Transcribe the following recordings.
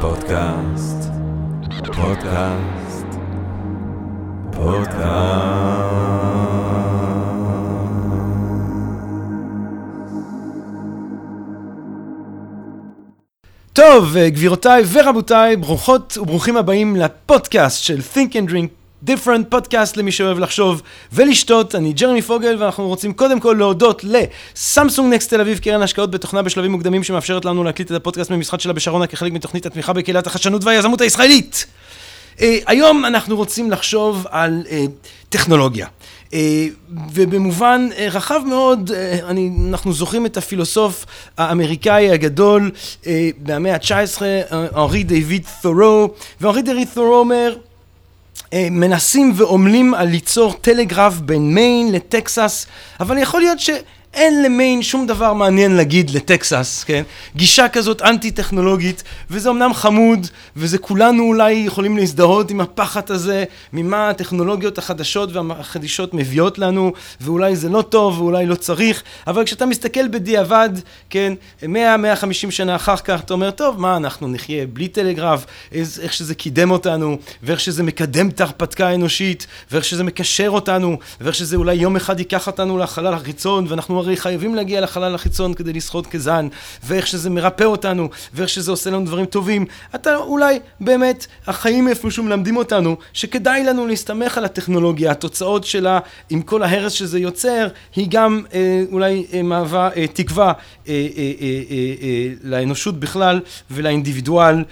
פודקאסט, פודקאסט, פודקאסט. טוב, אה, גבירותיי ורבותיי, ברוכות וברוכים הבאים לפודקאסט של Think and Drink Different פודקאסט למי שאוהב לחשוב ולשתות. אני ג'רמי פוגל ואנחנו רוצים קודם כל להודות לסמסונג נקסט תל אביב, קרן השקעות בתוכנה בשלבים מוקדמים שמאפשרת לנו להקליט את הפודקאסט ממשחד שלה בשרונה כחלק מתוכנית התמיכה בקהילת החדשנות והיזמות הישראלית. Uh, היום אנחנו רוצים לחשוב על uh, טכנולוגיה. Uh, ובמובן uh, רחב מאוד, uh, אני, אנחנו זוכרים את הפילוסוף האמריקאי הגדול uh, במאה ה-19, אנרי דיוויד תורו, ואנרי דיוויד תורו אומר, מנסים ועמלים על ליצור טלגרף בין מיין לטקסס, אבל יכול להיות ש... אין למיין שום דבר מעניין להגיד לטקסס, כן? גישה כזאת אנטי-טכנולוגית, וזה אמנם חמוד, וזה כולנו אולי יכולים להזדהות עם הפחד הזה, ממה הטכנולוגיות החדשות והחדישות מביאות לנו, ואולי זה לא טוב, ואולי לא צריך, אבל כשאתה מסתכל בדיעבד, כן, 100-150 שנה אחר כך, אתה אומר, טוב, מה, אנחנו נחיה בלי טלגרף, איך שזה קידם אותנו, ואיך שזה מקדם את ההרפתקה האנושית, ואיך שזה מקשר אותנו, ואיך שזה אולי יום אחד ייקח אותנו לחלל החיצון, ואנחנו הרי חייבים להגיע לחלל החיצון כדי לשחות כזן, ואיך שזה מרפא אותנו, ואיך שזה עושה לנו דברים טובים. אתה אולי באמת, החיים איפשהו מלמדים אותנו, שכדאי לנו להסתמך על הטכנולוגיה, התוצאות שלה, עם כל ההרס שזה יוצר, היא גם אה, אולי אה, מהווה אה, תקווה אה, אה, אה, אה, אה, לאנושות בכלל ולאינדיבידואל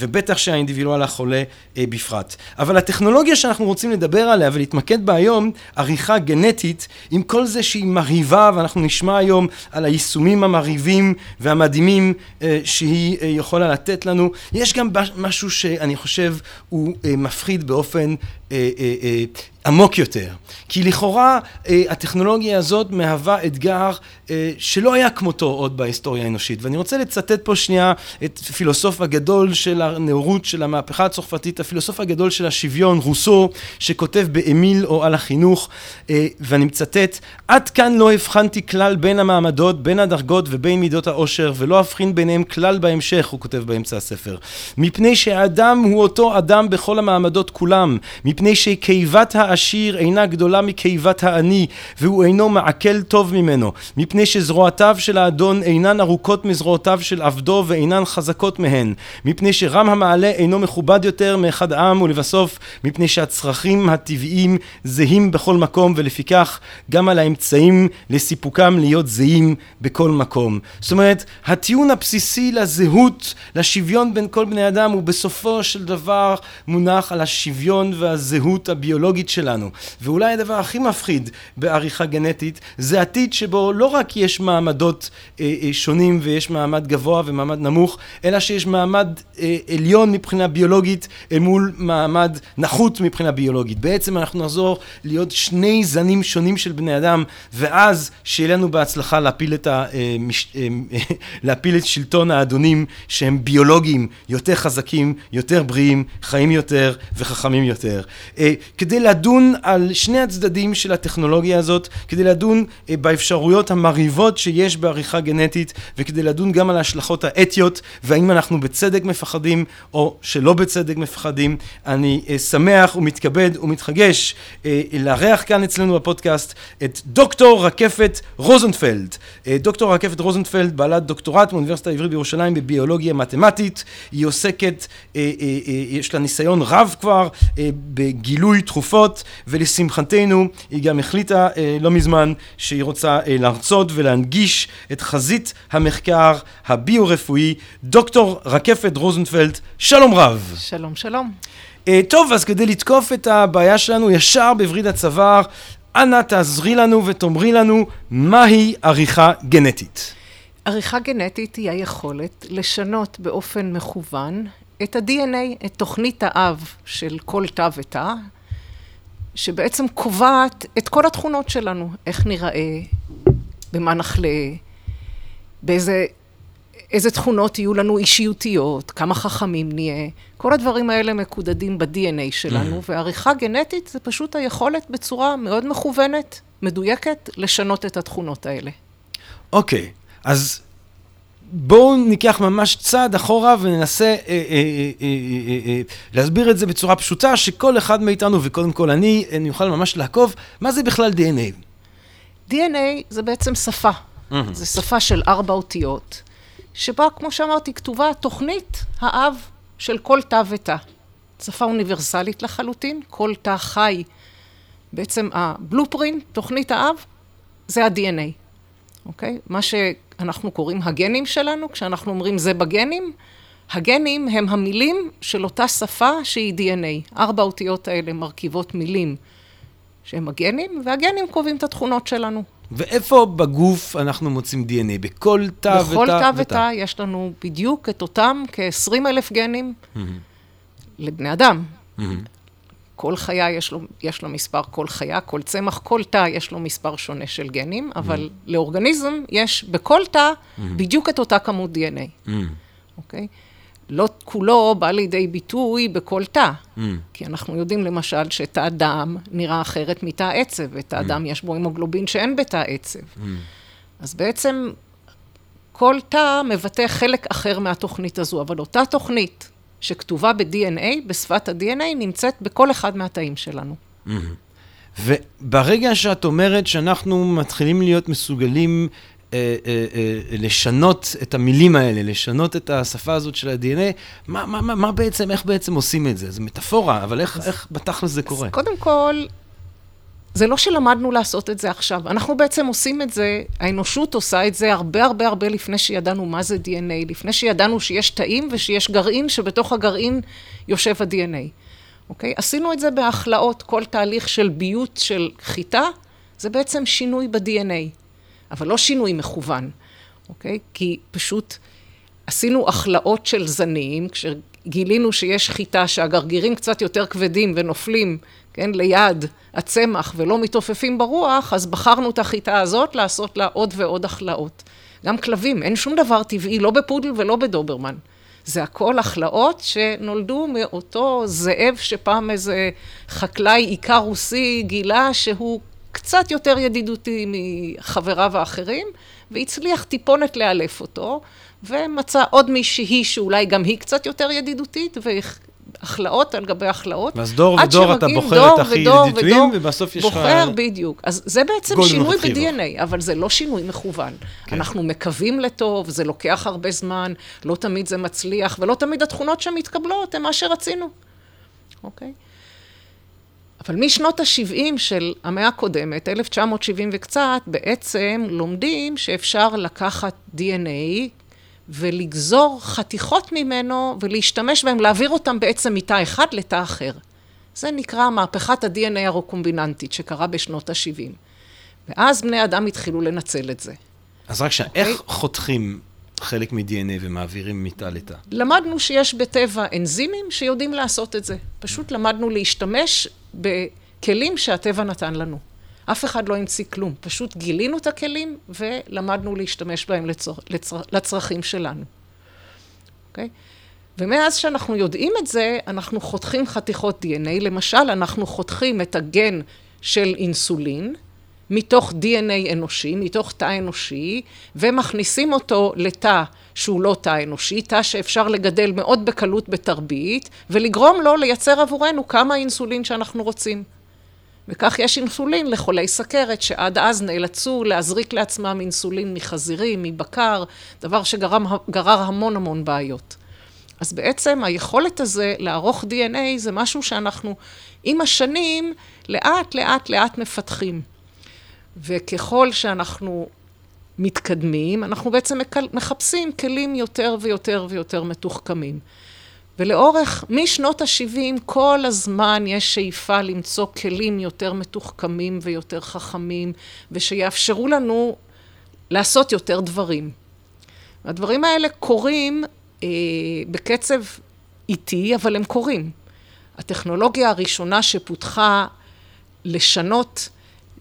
ובטח שהאינדיבידואל החולה אה, בפרט. אבל הטכנולוגיה שאנחנו רוצים לדבר עליה ולהתמקד בה היום, עריכה גנטית, עם כל זה שהיא מרהיבה, ואנחנו נשמע היום על היישומים המרהיבים והמדהימים אה, שהיא יכולה לתת לנו, יש גם משהו שאני חושב הוא מפחיד באופן עמוק יותר. כי לכאורה הטכנולוגיה הזאת מהווה אתגר שלא היה כמותו עוד בהיסטוריה האנושית. ואני רוצה לצטט פה שנייה את פילוסוף הגדול הגדול של הנאורות של המהפכה הצרפתית, הפילוסוף הגדול של השוויון, רוסו, שכותב באמיל או על החינוך, אה, ואני מצטט, עד כאן לא הבחנתי כלל בין המעמדות, בין הדרגות ובין מידות העושר, ולא אבחין ביניהם כלל בהמשך, הוא כותב באמצע הספר. מפני שהאדם הוא אותו אדם בכל המעמדות כולם, מפני שקיבת העשיר אינה גדולה מקיבת העני, והוא אינו מעכל טוב ממנו, מפני שזרועותיו של האדון אינן ארוכות מזרועותיו של עבדו ואינן חזקות מהן, מפני שרם המעלה אינו מכובד יותר מאחד העם ולבסוף מפני שהצרכים הטבעיים זהים בכל מקום ולפיכך גם על האמצעים לסיפוקם להיות זהים בכל מקום. זאת אומרת הטיעון הבסיסי לזהות לשוויון בין כל בני אדם הוא בסופו של דבר מונח על השוויון והזהות הביולוגית שלנו ואולי הדבר הכי מפחיד בעריכה גנטית זה עתיד שבו לא רק יש מעמדות אה, אה, שונים ויש מעמד גבוה ומעמד נמוך אלא שיש מעמד אה, עליון מבחינה ביולוגית אל מול מעמד נחות מבחינה ביולוגית. בעצם אנחנו נחזור להיות שני זנים שונים של בני אדם, ואז שיהיה לנו בהצלחה להפיל את, ה, אה, אה, להפיל את שלטון האדונים שהם ביולוגיים, יותר חזקים, יותר בריאים, חיים יותר וחכמים יותר. כדי לדון על שני הצדדים של הטכנולוגיה הזאת, כדי לדון באפשרויות המרהיבות שיש בעריכה גנטית, וכדי לדון גם על ההשלכות האתיות, והאם אנחנו בצדק מפחדים או שלא בצדק מפחדים. אני uh, שמח ומתכבד ומתחגש לארח כאן אצלנו בפודקאסט את דוקטור רקפת רוזנפלד. דוקטור רקפת רוזנפלד בעלת דוקטורט מאוניברסיטה העברית בירושלים בביולוגיה מתמטית. היא עוסקת, יש לה ניסיון רב כבר uh, בגילוי תכופות ולשמחתנו היא גם החליטה uh, לא מזמן שהיא רוצה uh, להרצות ולהנגיש את חזית המחקר הביו-רפואי. דוקטור רקפת רוזנפלד, שלום רב. שלום, שלום. Uh, טוב, אז כדי לתקוף את הבעיה שלנו ישר בווריד הצוואר, אנא תעזרי לנו ותאמרי לנו מהי עריכה גנטית. עריכה גנטית היא היכולת לשנות באופן מכוון את ה-DNA, את תוכנית האב של כל תא ותא, שבעצם קובעת את כל התכונות שלנו, איך נראה, במה נחלה, באיזה איזה תכונות יהיו לנו אישיותיות, כמה חכמים נהיה, כל הדברים האלה מקודדים ב-DNA שלנו, mm. ועריכה גנטית זה פשוט היכולת בצורה מאוד מכוונת, מדויקת, לשנות את התכונות האלה. אוקיי, okay, אז בואו ניקח ממש צעד אחורה וננסה אה, אה, אה, אה, אה, להסביר את זה בצורה פשוטה, שכל אחד מאיתנו, וקודם כל אני, אני אוכל ממש לעקוב, מה זה בכלל DNA? DNA זה בעצם שפה. Mm-hmm. זה שפה של ארבע אותיות, שבה, כמו שאמרתי, כתובה תוכנית האב של כל תא ותא. שפה אוניברסלית לחלוטין, כל תא חי. בעצם הבלופרינט, תוכנית האב, זה ה-DNA, אוקיי? מה שאנחנו קוראים הגנים שלנו, כשאנחנו אומרים זה בגנים, הגנים הם המילים של אותה שפה שהיא DNA. ארבע האותיות האלה מרכיבות מילים שהם הגנים, והגנים קובעים את התכונות שלנו. ואיפה בגוף אנחנו מוצאים DNA? בכל תא ותא ותא? בכל תא ותא יש לנו בדיוק את אותם כ-20 אלף גנים mm-hmm. לבני אדם. Mm-hmm. כל חיה יש לו, יש לו מספר, כל חיה, כל צמח, כל תא יש לו מספר שונה של גנים, אבל mm-hmm. לאורגניזם יש בכל תא mm-hmm. בדיוק את אותה כמות DNA, mm-hmm. אוקיי? לא כולו בא לידי ביטוי בכל תא, mm. כי אנחנו יודעים למשל שתא דם נראה אחרת מתא עצב, ותא mm. דם יש בו המוגלובין שאין בתא עצב. Mm. אז בעצם כל תא מבטא חלק אחר מהתוכנית הזו, אבל אותה תוכנית שכתובה ב-DNA, בשפת ה-DNA, נמצאת בכל אחד מהתאים שלנו. Mm-hmm. וברגע שאת אומרת שאנחנו מתחילים להיות מסוגלים אה, אה, אה, לשנות את המילים האלה, לשנות את השפה הזאת של ה-DNA, מה, מה, מה, מה בעצם, איך בעצם עושים את זה? זו מטאפורה, אבל איך, איך בתכלס זה קורה? קודם כל, זה לא שלמדנו לעשות את זה עכשיו. אנחנו בעצם עושים את זה, האנושות עושה את זה הרבה הרבה הרבה לפני שידענו מה זה DNA, לפני שידענו שיש תאים ושיש גרעין, שבתוך הגרעין יושב ה-DNA. אוקיי? עשינו את זה בהכלאות, כל תהליך של ביות של חיטה, זה בעצם שינוי ב-DNA. אבל לא שינוי מכוון, אוקיי? כי פשוט עשינו הכלאות של זנים, כשגילינו שיש חיטה שהגרגירים קצת יותר כבדים ונופלים, כן, ליד הצמח ולא מתעופפים ברוח, אז בחרנו את החיטה הזאת לעשות לה עוד ועוד הכלאות. גם כלבים, אין שום דבר טבעי, לא בפודל ולא בדוברמן. זה הכל הכלאות שנולדו מאותו זאב שפעם איזה חקלאי עיקר רוסי גילה שהוא קצת יותר ידידותי מחבריו האחרים, והצליח טיפונת לאלף אותו, ומצא עוד מישהי שאולי גם היא קצת יותר ידידותית, והכלאות על גבי הכלאות. ואז דור ודור אתה בוחר את הכי ידידותיים, ובסוף יש לך... בוחר, בדיוק. אז זה בעצם שינוי ב-DNA, אבל זה לא שינוי מכוון. כן. אנחנו מקווים לטוב, זה לוקח הרבה זמן, לא תמיד זה מצליח, ולא תמיד התכונות שמתקבלות הן מה שרצינו. אוקיי? אבל משנות ה-70 של המאה הקודמת, 1970 וקצת, בעצם לומדים שאפשר לקחת DNA ולגזור חתיכות ממנו ולהשתמש בהם, להעביר אותם בעצם מתא אחד לתא אחר. זה נקרא מהפכת ה-DNA הרוקומביננטית שקרה בשנות ה-70. ואז בני אדם התחילו לנצל את זה. אז רק שנייה, okay. איך אוקיי? חותכים חלק מ-DNA ומעבירים מתא לתא? למדנו שיש בטבע אנזימים שיודעים לעשות את זה. פשוט למדנו להשתמש בכלים שהטבע נתן לנו. אף אחד לא המציא כלום, פשוט גילינו את הכלים ולמדנו להשתמש בהם לצר... לצר... לצרכים שלנו. Okay? אוקיי? ומאז שאנחנו יודעים את זה, אנחנו חותכים חתיכות DNA. למשל, אנחנו חותכים את הגן של אינסולין מתוך DNA אנושי, מתוך תא אנושי, ומכניסים אותו לתא שהוא לא תא אנושי, תא שאפשר לגדל מאוד בקלות בתרבית, ולגרום לו לייצר עבורנו כמה אינסולין שאנחנו רוצים. וכך יש אינסולין לחולי סכרת, שעד אז נאלצו להזריק לעצמם אינסולין מחזירים, מבקר, דבר שגרר המון המון בעיות. אז בעצם היכולת הזה לערוך DNA זה משהו שאנחנו עם השנים לאט לאט לאט מפתחים. וככל שאנחנו מתקדמים, אנחנו בעצם מחפשים כלים יותר ויותר ויותר מתוחכמים. ולאורך, משנות ה-70, כל הזמן יש שאיפה למצוא כלים יותר מתוחכמים ויותר חכמים, ושיאפשרו לנו לעשות יותר דברים. הדברים האלה קורים אה, בקצב איטי, אבל הם קורים. הטכנולוגיה הראשונה שפותחה לשנות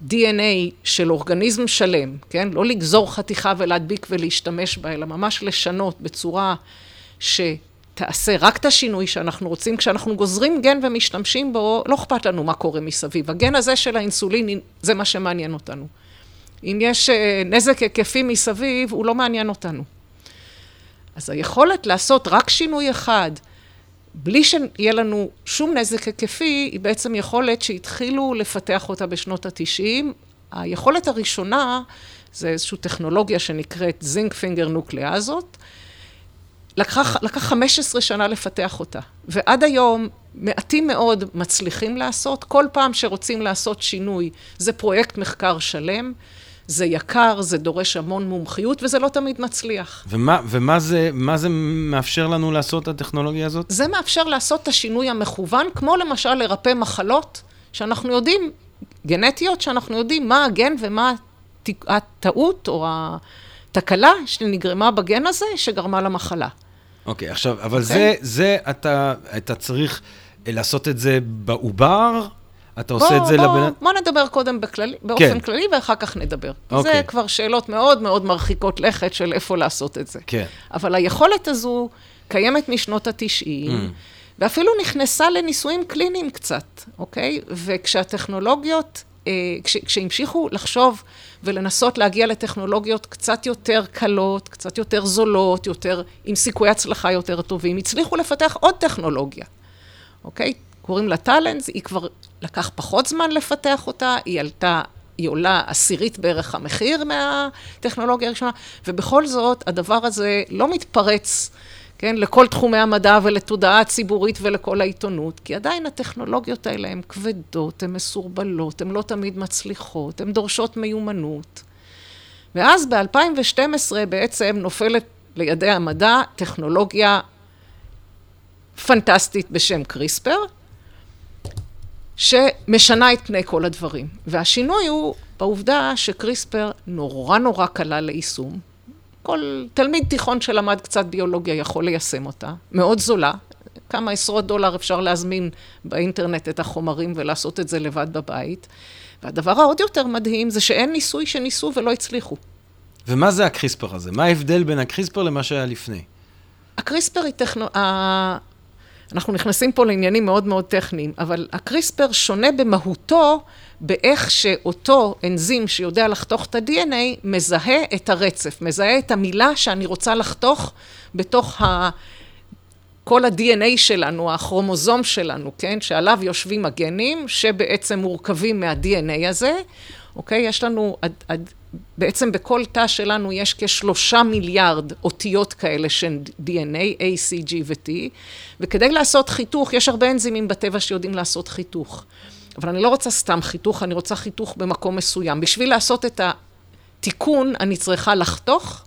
DNA של אורגניזם שלם, כן? לא לגזור חתיכה ולהדביק ולהשתמש בה, אלא ממש לשנות בצורה שתעשה רק את השינוי שאנחנו רוצים. כשאנחנו גוזרים גן ומשתמשים בו, לא אכפת לנו מה קורה מסביב. הגן הזה של האינסולין, זה מה שמעניין אותנו. אם יש אה, נזק היקפי מסביב, הוא לא מעניין אותנו. אז היכולת לעשות רק שינוי אחד, בלי שיהיה לנו שום נזק היקפי, היא בעצם יכולת שהתחילו לפתח אותה בשנות ה-90. היכולת הראשונה זה איזושהי טכנולוגיה שנקראת זינק פינגר נוקלאזות. לקח, לקח 15 שנה לפתח אותה, ועד היום מעטים מאוד מצליחים לעשות. כל פעם שרוצים לעשות שינוי, זה פרויקט מחקר שלם. זה יקר, זה דורש המון מומחיות, וזה לא תמיד מצליח. ומה, ומה זה, מה זה מאפשר לנו לעשות, הטכנולוגיה הזאת? זה מאפשר לעשות את השינוי המכוון, כמו למשל לרפא מחלות, שאנחנו יודעים, גנטיות, שאנחנו יודעים מה הגן ומה הטעות או התקלה שנגרמה בגן הזה, שגרמה למחלה. אוקיי, okay, עכשיו, אבל okay. אוקיי? זה, זה, אתה, אתה צריך לעשות את זה בעובר? אתה עושה את זה בוא, לבן... בוא נדבר קודם בכללי, באופן כן. כללי, ואחר כך נדבר. Okay. זה אוקיי. כבר שאלות מאוד מאוד מרחיקות לכת של איפה לעשות את זה. כן. אבל היכולת הזו קיימת משנות ה-90, mm. ואפילו נכנסה לניסויים קליניים קצת, אוקיי? וכשהטכנולוגיות, אה, כש, כשהמשיכו לחשוב ולנסות להגיע לטכנולוגיות קצת יותר קלות, קצת יותר זולות, יותר, עם סיכויי הצלחה יותר טובים, הצליחו לפתח עוד טכנולוגיה, אוקיי? קוראים לה טאלנס, היא כבר לקח פחות זמן לפתח אותה, היא עלתה, היא עולה עשירית בערך המחיר מהטכנולוגיה הראשונה, ובכל זאת הדבר הזה לא מתפרץ, כן, לכל תחומי המדע ולתודעה הציבורית ולכל העיתונות, כי עדיין הטכנולוגיות האלה הן כבדות, הן מסורבלות, הן לא תמיד מצליחות, הן דורשות מיומנות. ואז ב-2012 בעצם נופלת לידי המדע טכנולוגיה פנטסטית בשם קריספר, שמשנה את פני כל הדברים. והשינוי הוא בעובדה שקריספר נורא נורא קלה ליישום. כל תלמיד תיכון שלמד קצת ביולוגיה יכול ליישם אותה, מאוד זולה. כמה עשרות דולר אפשר להזמין באינטרנט את החומרים ולעשות את זה לבד בבית. והדבר העוד יותר מדהים זה שאין ניסוי שניסו ולא הצליחו. ומה זה הקריספר הזה? מה ההבדל בין הקריספר למה שהיה לפני? הקריספר היא טכנולוגיה... אנחנו נכנסים פה לעניינים מאוד מאוד טכניים, אבל הקריספר שונה במהותו באיך שאותו אנזים שיודע לחתוך את ה-DNA מזהה את הרצף, מזהה את המילה שאני רוצה לחתוך בתוך ה... כל ה-DNA שלנו, הכרומוזום שלנו, כן, שעליו יושבים הגנים, שבעצם מורכבים מה-DNA הזה, אוקיי? יש לנו, עד, עד, בעצם בכל תא שלנו יש כשלושה מיליארד אותיות כאלה של DNA, A, C, G ו-T, וכדי לעשות חיתוך, יש הרבה אנזימים בטבע שיודעים לעשות חיתוך. אבל אני לא רוצה סתם חיתוך, אני רוצה חיתוך במקום מסוים. בשביל לעשות את התיקון, אני צריכה לחתוך,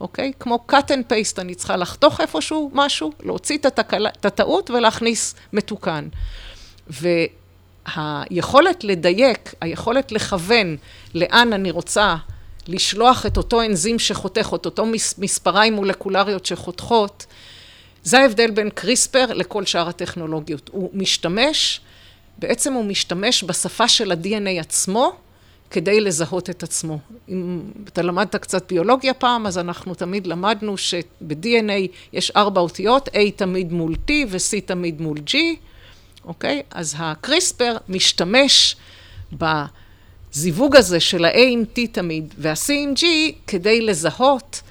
אוקיי? כמו cut and paste, אני צריכה לחתוך איפשהו משהו, להוציא את, התקלה, את הטעות ולהכניס מתוקן. ו... היכולת לדייק, היכולת לכוון לאן אני רוצה לשלוח את אותו אנזים שחותך, את אותו מספריים מולקולריות שחותכות, זה ההבדל בין קריספר לכל שאר הטכנולוגיות. הוא משתמש, בעצם הוא משתמש בשפה של ה-DNA עצמו כדי לזהות את עצמו. אם אתה למדת קצת ביולוגיה פעם, אז אנחנו תמיד למדנו שב-DNA יש ארבע אותיות, A תמיד מול T ו-C תמיד מול G. אוקיי? אז הקריספר משתמש בזיווג הזה של ה-A עם T תמיד וה-C עם G כדי לזהות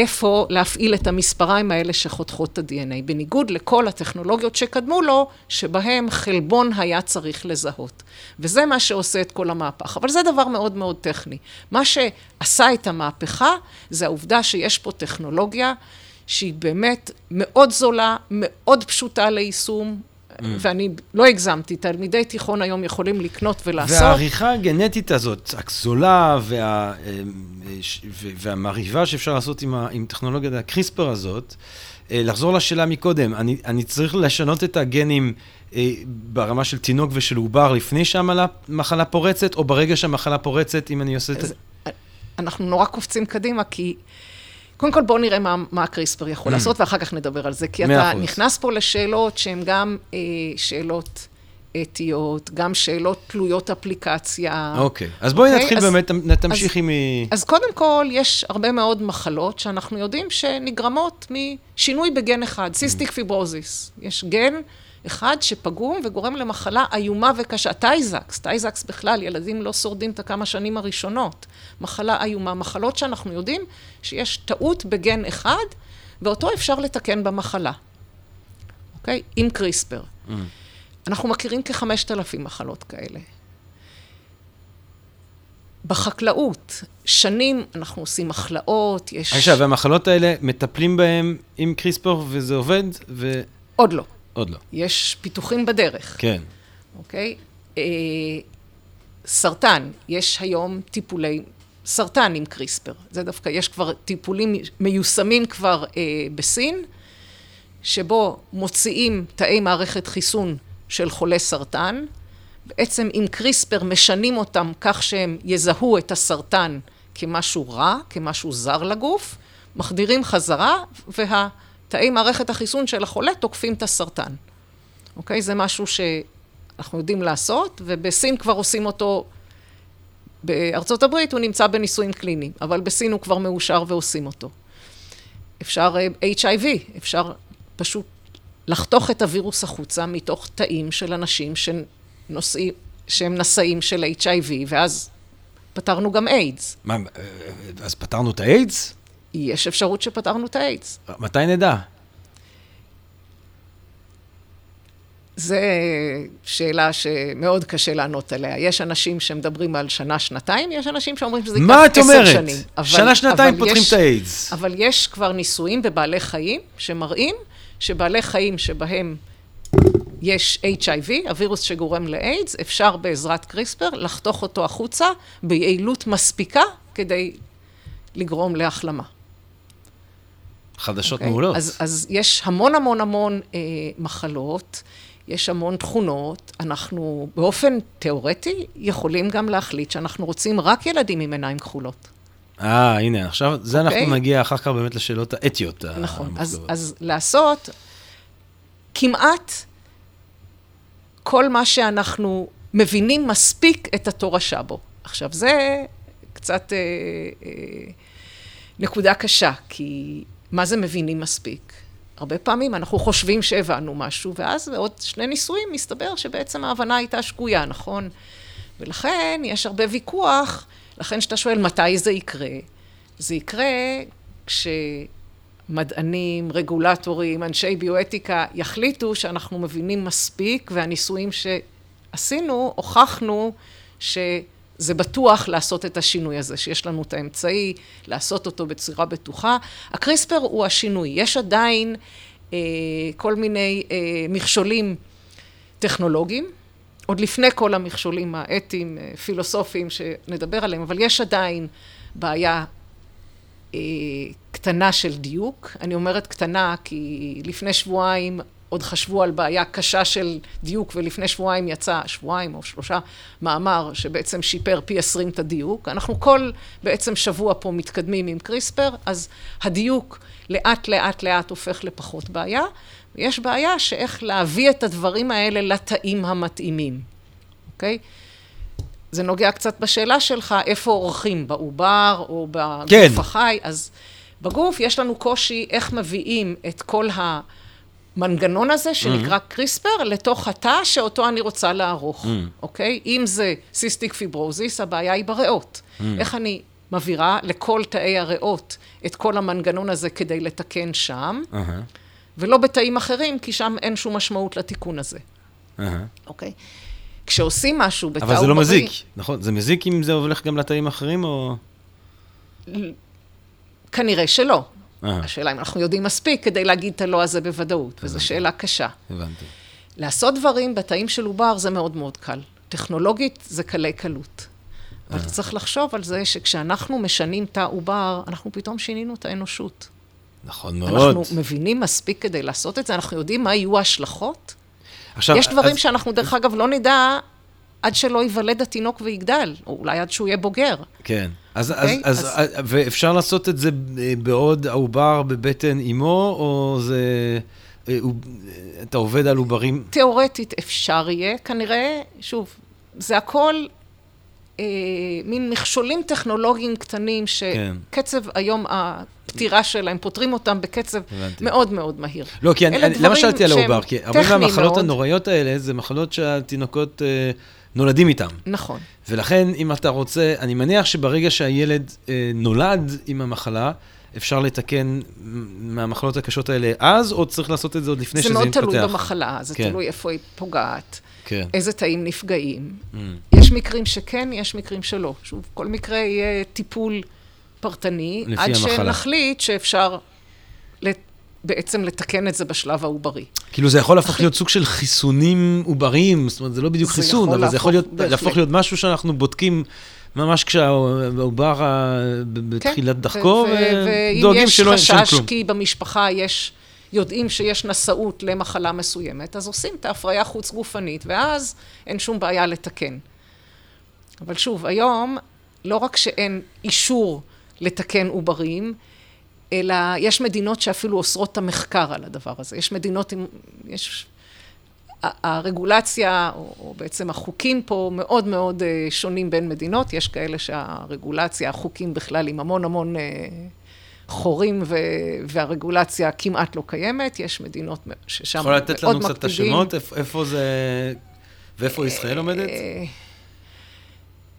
איפה להפעיל את המספריים האלה שחותכות את ה-DNA, בניגוד לכל הטכנולוגיות שקדמו לו, שבהם חלבון היה צריך לזהות. וזה מה שעושה את כל המהפך. אבל זה דבר מאוד מאוד טכני. מה שעשה את המהפכה זה העובדה שיש פה טכנולוגיה שהיא באמת מאוד זולה, מאוד פשוטה ליישום. ואני לא הגזמתי, תלמידי תיכון היום יכולים לקנות ולעשות. והעריכה הגנטית הזאת, הגזולה וה, אה, והמרהיבה שאפשר לעשות עם, עם טכנולוגיית הקריספר הזאת, אה, לחזור לשאלה מקודם, אני, אני צריך לשנות את הגנים אה, ברמה של תינוק ושל עובר לפני שהמחלה פורצת, או ברגע שהמחלה פורצת, אם אני עושה את זה? אנחנו נורא קופצים קדימה, כי... קודם כל בואו נראה מה, מה הקריספר יכול mm. לעשות, ואחר כך נדבר על זה. כי אתה אחוז. נכנס פה לשאלות שהן גם אה, שאלות אתיות, גם שאלות תלויות אפליקציה. אוקיי, אז בואי אוקיי? נתחיל אז, באמת, תמשיכי מ... אז קודם כל, יש הרבה מאוד מחלות שאנחנו יודעים שנגרמות משינוי בגן אחד, cystic mm. fibrosis. יש גן אחד שפגום וגורם למחלה איומה וקשה. Tay-Sachs, Tay-Sachs בכלל, ילדים לא שורדים את הכמה שנים הראשונות. מחלה איומה, מחלות שאנחנו יודעים שיש טעות בגן אחד, ואותו אפשר לתקן במחלה, אוקיי? עם קריספר. Mm. אנחנו מכירים כחמשת אלפים מחלות כאלה. בחקלאות, שנים אנחנו עושים הכלאות, יש... עכשיו, והמחלות האלה, מטפלים בהן עם קריספר וזה עובד, ועוד עוד לא. לא. יש פיתוחים בדרך, כן. אוקיי? אה, סרטן, יש היום טיפולי סרטן עם קריספר. זה דווקא, יש כבר טיפולים מיושמים כבר אה, בסין, שבו מוציאים תאי מערכת חיסון של חולי סרטן, בעצם עם קריספר משנים אותם כך שהם יזהו את הסרטן כמשהו רע, כמשהו זר לגוף, מחדירים חזרה, והתאי מערכת החיסון של החולה תוקפים את הסרטן. אוקיי? זה משהו שאנחנו יודעים לעשות, ובסין כבר עושים אותו, בארצות הברית הוא נמצא בניסויים קליניים, אבל בסין הוא כבר מאושר ועושים אותו. אפשר אה, HIV, אפשר פשוט לחתוך את הווירוס החוצה מתוך תאים של אנשים שנושאים, שהם נשאים של HIV, ואז פתרנו גם איידס. מה, אה, אז פתרנו את האיידס? יש אפשרות שפתרנו את האיידס. מתי נדע? זו שאלה שמאוד קשה לענות עליה. יש אנשים שמדברים על שנה, שנתיים, יש אנשים שאומרים שזה מה ייקח את עשר אומרת? שנים. אבל- שנה, שנתיים אבל פותרים יש- את האיידס. אבל יש כבר ניסויים בבעלי חיים שמראים שבעלי חיים שבהם יש HIV, הווירוס שגורם לאיידס, אפשר בעזרת קריספר לחתוך אותו החוצה ביעילות מספיקה כדי לגרום להחלמה. חדשות אוקיי? מעולות. אז, אז יש המון המון המון אה, מחלות, יש המון תכונות. אנחנו באופן תיאורטי יכולים גם להחליט שאנחנו רוצים רק ילדים עם עיניים כחולות. אה, הנה, עכשיו, זה אנחנו אוקיי. נגיע אחר כך באמת לשאלות האתיות. נכון. אז. אז לעשות כמעט כל מה שאנחנו מבינים מספיק את התורשה בו. עכשיו, זה קצת אה, אה, נקודה קשה, כי מה זה מבינים מספיק? הרבה פעמים אנחנו חושבים שהבנו משהו, ואז בעוד שני ניסויים מסתבר שבעצם ההבנה הייתה שגויה, נכון? ולכן יש הרבה ויכוח, לכן כשאתה שואל מתי זה יקרה, זה יקרה כשמדענים, רגולטורים, אנשי ביואתיקה יחליטו שאנחנו מבינים מספיק, והניסויים שעשינו, הוכחנו שזה בטוח לעשות את השינוי הזה, שיש לנו את האמצעי לעשות אותו בצורה בטוחה. הקריספר הוא השינוי. יש עדיין אה, כל מיני אה, מכשולים טכנולוגיים, עוד לפני כל המכשולים האתיים, אה, פילוסופיים שנדבר עליהם, אבל יש עדיין בעיה אה, קטנה של דיוק. אני אומרת קטנה כי לפני שבועיים עוד חשבו על בעיה קשה של דיוק, ולפני שבועיים יצא, שבועיים או שלושה, מאמר שבעצם שיפר פי עשרים את הדיוק. אנחנו כל בעצם שבוע פה מתקדמים עם קריספר, אז הדיוק לאט לאט לאט הופך לפחות בעיה. ויש בעיה שאיך להביא את הדברים האלה לתאים המתאימים, אוקיי? זה נוגע קצת בשאלה שלך, איפה עורכים, בעובר או בגוף כן. החי? אז בגוף יש לנו קושי איך מביאים את כל המנגנון הזה, שנקרא קריספר, לתוך התא שאותו אני רוצה לערוך, אוקיי? אם זה cystic fibrosis, הבעיה היא בריאות. איך אני מעבירה לכל תאי הריאות את כל המנגנון הזה כדי לתקן שם, אהה, ולא בתאים אחרים, כי שם אין שום משמעות לתיקון הזה, אהה. אוקיי? כשעושים משהו בתא אבל זה לא עוברי- מזיק, נכון? זה מזיק אם זה הולך גם לתאים אחרים, או... כנראה שלא. אהה, השאלה אם אנחנו יודעים מספיק כדי להגיד את הלא הזה בוודאות, וזו שאלה קשה. הבנתי. לעשות דברים בתאים של עובר זה מאוד מאוד קל. טכנולוגית זה קלי קלות. אבל אתה צריך לחשוב על זה שכשאנחנו משנים תא עובר, אנחנו פתאום שינינו את האנושות. נכון מאוד. אנחנו מבינים מספיק כדי לעשות את זה, אנחנו יודעים מה יהיו ההשלכות. עכשיו, יש דברים אז- שאנחנו, דרך אגב, לא נדע עד שלא ייוולד התינוק ויגדל, או אולי עד שהוא יהיה בוגר. כן. אז, אוקיי? אז, אז, ואפשר לעשות את זה בעוד העובר בבטן אימו, או זה... אה, אתה עובד על עוברים... תיאורטית אפשר יהיה, כנראה, שוב, זה הכל אה, מין מכשולים טכנולוגיים קטנים, כן. שקצב היום הפטירה שלהם, פותרים אותם בקצב הבנתי. מאוד מאוד מהיר. לא, כי אני, למה שאלתי על העובר? כי הרבה מהמחלות. הנוראיות האלה, זה מחלות שהתינוקות אה, נולדים איתן. נכון. ולכן, אם אתה רוצה, אני מניח שברגע שהילד אה, נולד עם המחלה, אפשר לתקן מהמחלות הקשות האלה אז, או צריך לעשות את זה עוד לפני זה שזה מאוד מתפתח? תלוי במחלה, זה כן. תלוי איפה היא פוגעת, כן. איזה תאים נפגעים. Mm. יש מקרים שכן, יש מקרים שלא. שוב, כל מקרה יהיה טיפול פרטני, עד המחלה. שנחליט שאפשר בעצם לתקן את זה בשלב העוברי. כאילו זה יכול להפוך להיות סוג של חיסונים עובריים, זאת אומרת, זה לא בדיוק חיסון, אבל זה יכול להפוך, להיות משהו שאנחנו בודקים ממש כשהעובר כן, בתחילת ו- דרכו, ו- ואם ודואגים יש שלא אין שם חשש כלום. כי במשפחה יש, יודעים שיש נשאות למחלה מסוימת, אז עושים את ההפריה חוץ גופנית, ואז אין שום בעיה לתקן. אבל שוב, היום לא רק שאין אישור לתקן עוברים, אלא יש מדינות שאפילו אוסרות את המחקר על הדבר הזה. יש מדינות עם... יש... הרגולציה, או, או בעצם החוקים פה מאוד מאוד אה, שונים בין מדינות. יש כאלה שהרגולציה, החוקים בכלל עם המון המון אה, חורים, ו, והרגולציה כמעט לא קיימת. יש מדינות ששם יכול מאוד לתת מקפידים. לנו קצת את השמות, איפה- זה... ואיפה ישראל עומדת? אה,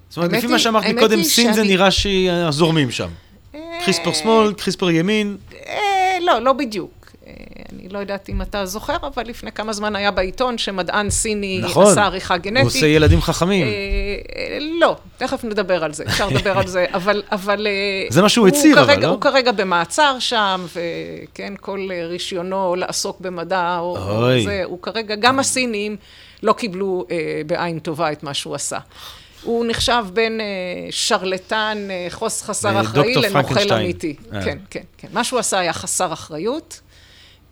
זאת אומרת, לפי מה שאמרת האמת מקודם, היא סין זה נראה שהזורמים שם. קריספר שמאל, קריספר ימין. אה, לא, לא בדיוק. אה, אני לא יודעת אם אתה זוכר, אבל לפני כמה זמן היה בעיתון שמדען סיני נכון. עשה עריכה גנטית. הוא עושה ילדים חכמים. אה, אה, לא, תכף נדבר על זה, אפשר לדבר על זה, אבל... אבל אה, זה מה שהוא הצהיר, אבל, כרגע, לא? הוא כרגע במעצר שם, וכן, כל רישיונו לעסוק במדע, או. זה, הוא כרגע, גם הסינים לא קיבלו אה, בעין טובה את מה שהוא עשה. הוא נחשב בין אה, שרלטן, אה, חוס חסר אה, אחראי, לנוכל. אמיתי. כן, כן, כן. מה שהוא עשה היה חסר אחריות.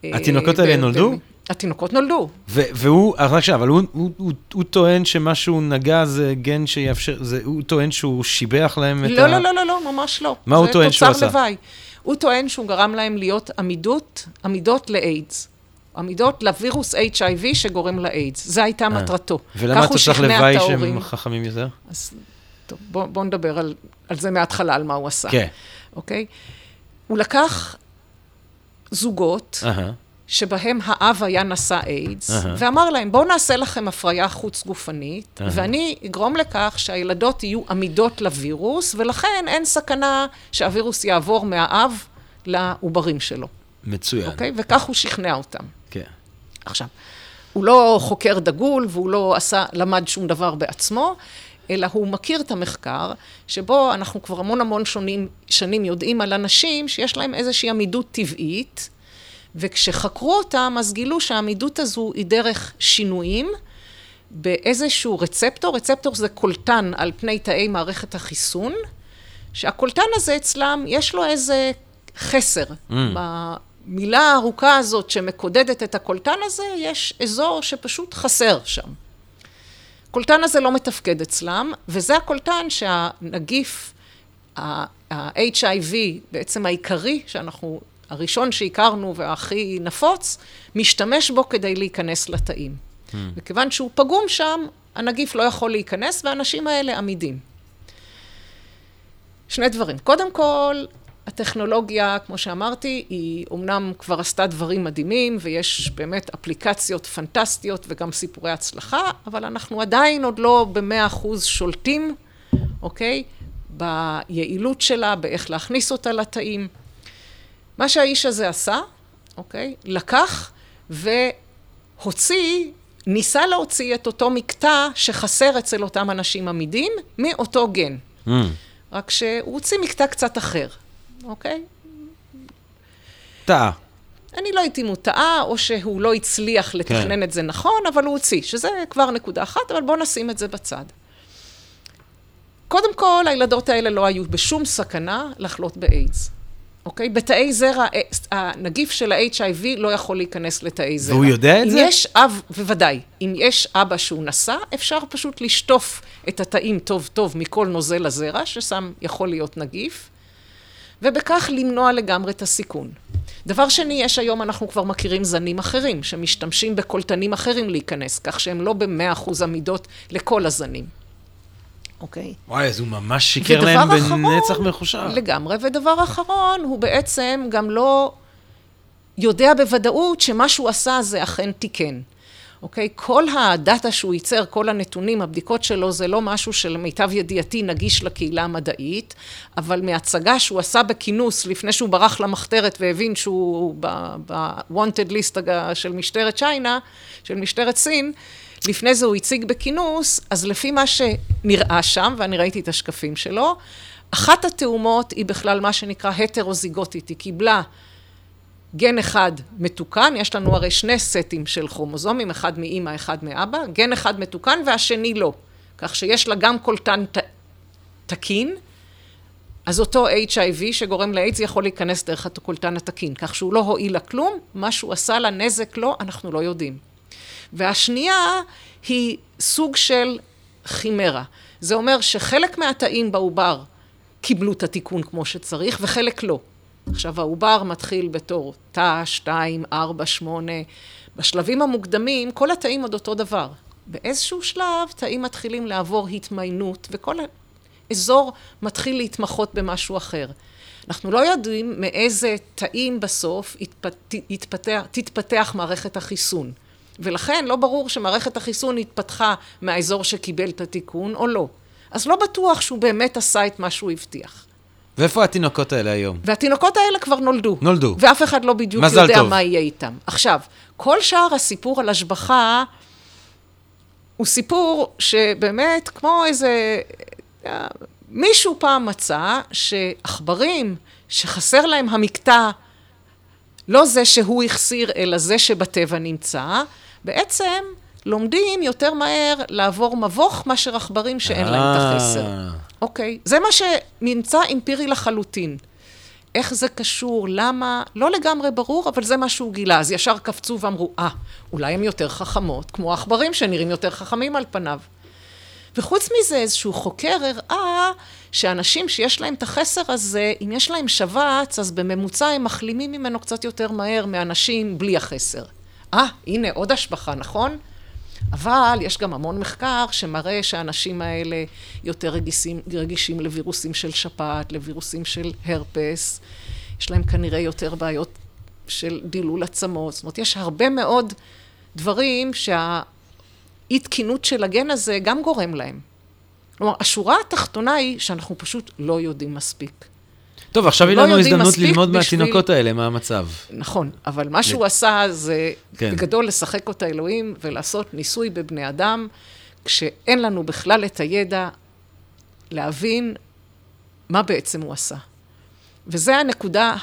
התינוקות האלה נולדו? התינוקות נולדו. והוא, עכשיו, אבל הוא, הוא, הוא, הוא טוען שמה שהוא נגע זה גן שיאפשר, זה, הוא טוען שהוא שיבח להם את לא, ה... לא, לא, לא, לא, ממש לא. מה הוא טוען שהוא זה עשה? תוצר לוואי. הוא טוען שהוא גרם להם להיות עמידות, עמידות לאיידס. עמידות לווירוס HIV שגורם לאיידס. זו הייתה מטרתו. אה. ולמה כך אתה צריך לוואי שהם. חכמים יותר? אז טוב, בואו בוא נדבר על, על זה מההתחלה, על מה הוא עשה. כן. אוקיי? הוא לקח זוגות אהה. שבהם האב היה נשא איידס, אהה. ואמר להם, בואו נעשה לכם הפריה חוץ גופנית, אהה. ואני אגרום לכך שהילדות יהיו עמידות לווירוס, ולכן אין סכנה שהווירוס יעבור מהאב לעוברים שלו, מצוין. אוקיי? וכך הוא שכנע אותם. עכשיו, הוא לא חוקר דגול והוא לא עשה, למד שום דבר בעצמו, אלא הוא מכיר את המחקר, שבו אנחנו כבר המון המון שונים, שנים יודעים על אנשים שיש להם איזושהי עמידות טבעית, וכשחקרו אותם, אז גילו שהעמידות הזו היא דרך שינויים באיזשהו רצפטור, רצפטור זה קולטן על פני תאי מערכת החיסון, שהקולטן הזה אצלם, יש לו איזה חסר. Mm. במילה הארוכה הזאת שמקודדת את הקולטן הזה, יש אזור שפשוט חסר שם. הקולטן הזה לא מתפקד אצלם, וזה הקולטן שהנגיף, ה-HIV, בעצם העיקרי, שאנחנו, הראשון שהכרנו והכי נפוץ, משתמש בו כדי להיכנס לתאים. Hmm. וכיוון שהוא פגום שם, הנגיף לא יכול להיכנס, והאנשים האלה עמידים. שני דברים. קודם כל, הטכנולוגיה, כמו שאמרתי, היא אומנם כבר עשתה דברים מדהימים, ויש באמת אפליקציות פנטסטיות וגם סיפורי הצלחה, אבל אנחנו עדיין עוד לא במאה אחוז שולטים, אוקיי? ביעילות שלה, באיך להכניס אותה לתאים. מה שהאיש הזה עשה, אוקיי? לקח והוציא, ניסה להוציא את אותו מקטע שחסר אצל אותם אנשים עמידים, מאותו גן. Mm. רק שהוא הוציא מקטע קצת אחר, אוקיי? טעה. אני לא יודעת אם הוא טעה, או שהוא לא הצליח לתכנן כן. את זה נכון, אבל הוא הוציא, שזה כבר נקודה אחת, אבל בואו נשים את זה בצד. קודם כל, הילדות האלה לא היו בשום סכנה לחלות באיידס. אוקיי? בתאי זרע, אה, הנגיף של ה-HIV לא יכול להיכנס לתאי זרע. והוא יודע את אם זה? יש אב, בוודאי, אם יש אבא שהוא נשא, אפשר פשוט לשטוף את התאים טוב טוב מכל נוזל הזרע, ששם יכול להיות נגיף, ובכך למנוע לגמרי את הסיכון. דבר שני, יש היום, אנחנו כבר מכירים זנים אחרים, שמשתמשים בקולטנים אחרים להיכנס, כך שהם לא במאה אחוז עמידות לכל הזנים. אוקיי? וואי, אז הוא ממש שיקר להם אחרון- בנצח מחושב. לגמרי. ודבר אחרון, הוא בעצם גם לא יודע בוודאות שמה שהוא עשה זה אכן תיקן. אוקיי? כל הדאטה שהוא ייצר, כל הנתונים, הבדיקות שלו, זה לא משהו שלמיטב ידיעתי נגיש לקהילה המדעית, אבל מהצגה שהוא עשה בכינוס לפני שהוא ברח למחתרת והבין שהוא ב-wanted list של משטרת צ'יינה, של משטרת סין, לפני זה הוא הציג בכינוס, אז לפי מה שנראה שם, ואני ראיתי את השקפים שלו, אחת התאומות היא בכלל מה שנקרא הטרוזיגוטית, היא קיבלה גן אחד מתוקן, יש לנו הרי שני סטים של כרומוזומים, אחד מאימא, אחד מאבא, גן אחד מתוקן והשני לא. כך שיש לה גם קולטן ת, תקין, אז אותו HIV שגורם לאיידס יכול להיכנס דרך הקולטן התקין, כך שהוא לא הועיל לה כלום, מה שהוא עשה לה נזק לא, אנחנו לא יודעים. והשנייה היא סוג של חימרה. זה אומר שחלק מהתאים בעובר קיבלו את התיקון כמו שצריך וחלק לא. עכשיו העובר מתחיל בתור תא 2, 4, 8. בשלבים המוקדמים כל התאים עוד אותו דבר. באיזשהו שלב תאים מתחילים לעבור התמיינות וכל האזור מתחיל להתמחות במשהו אחר. אנחנו לא יודעים מאיזה תאים בסוף יתפתח, יתפתח, תתפתח מערכת החיסון. ולכן לא ברור שמערכת החיסון התפתחה מהאזור שקיבל את התיקון או לא. אז לא בטוח שהוא באמת עשה את מה שהוא הבטיח. ואיפה התינוקות האלה היום? והתינוקות האלה כבר נולדו. נולדו. ואף אחד לא בדיוק יודע טוב. מה יהיה איתם. עכשיו, כל שאר הסיפור על השבחה הוא סיפור שבאמת, כמו איזה... מישהו פעם מצא שעכברים שחסר להם המקטע, לא זה שהוא החסיר, אלא זה שבטבע נמצא, בעצם לומדים יותר מהר לעבור מבוך מאשר עכברים שאין להם את החסר. אוקיי? זה מה שנמצא אמפירי לחלוטין. איך זה קשור, למה, לא לגמרי ברור, אבל זה מה שהוא גילה. אז ישר קפצו ואמרו, אה, ah, אולי הם יותר חכמות, כמו העכברים שנראים יותר חכמים על פניו. וחוץ מזה, איזשהו חוקר הראה שאנשים שיש להם את החסר הזה, אם יש להם שבץ, אז בממוצע הם מחלימים ממנו קצת יותר מהר מאנשים בלי החסר. אה, ah, הנה עוד השבחה, נכון? אבל יש גם המון מחקר שמראה שהאנשים האלה יותר רגישים, רגישים לווירוסים של שפעת, לווירוסים של הרפס, יש להם כנראה יותר בעיות של דילול עצמות, זאת אומרת, יש הרבה מאוד דברים שהאי תקינות של הגן הזה גם גורם להם. כלומר, השורה התחתונה היא שאנחנו פשוט לא יודעים מספיק. טוב, עכשיו לא לנו הזדמנות ללמוד בשביל... מהתינוקות האלה, מה המצב. נכון, אבל מה שהוא עשה זה כן. בגדול לשחק אותה אלוהים ולעשות ניסוי בבני אדם, כשאין לנו בכלל את הידע להבין מה בעצם הוא עשה. וזו הנקודה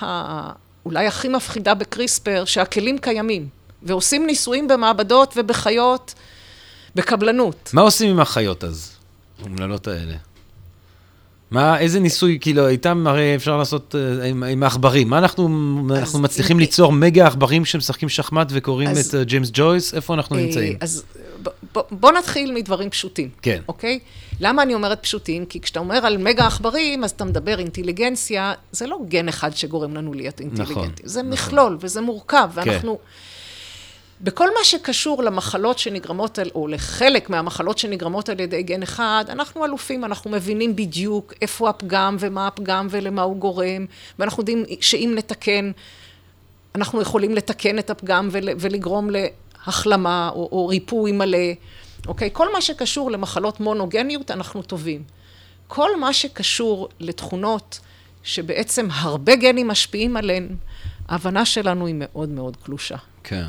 אולי הכי מפחידה בקריספר, שהכלים קיימים, ועושים ניסויים במעבדות ובחיות בקבלנות. מה עושים עם החיות אז, האומללות האלה? מה, איזה ניסוי, כאילו, איתם הרי אפשר לעשות uh, עם, עם העכברים. מה אנחנו, אנחנו מצליחים ליצור מגה עכברים שמשחקים שחמט וקוראים את uh, ג'יימס ג'ויס? איפה אנחנו uh, נמצאים? אז בוא נתחיל מדברים פשוטים. כן. אוקיי? למה אני אומרת פשוטים? כי כשאתה אומר על מגה עכברים, אז אתה מדבר אינטליגנציה, זה לא גן אחד שגורם לנו להיות אינטליגנטים. נכון, זה נכון. מכלול, וזה מורכב, כן. ואנחנו... כן. בכל מה שקשור למחלות שנגרמות, על, או לחלק מהמחלות שנגרמות על ידי גן אחד, אנחנו אלופים, אנחנו מבינים בדיוק איפה הפגם ומה הפגם ולמה הוא גורם, ואנחנו יודעים שאם נתקן, אנחנו יכולים לתקן את הפגם ול, ולגרום להחלמה או, או ריפוי מלא. אוקיי? כל מה שקשור למחלות מונוגניות, אנחנו טובים. כל מה שקשור לתכונות שבעצם הרבה גנים משפיעים עליהן, ההבנה שלנו היא מאוד מאוד קלושה. כן.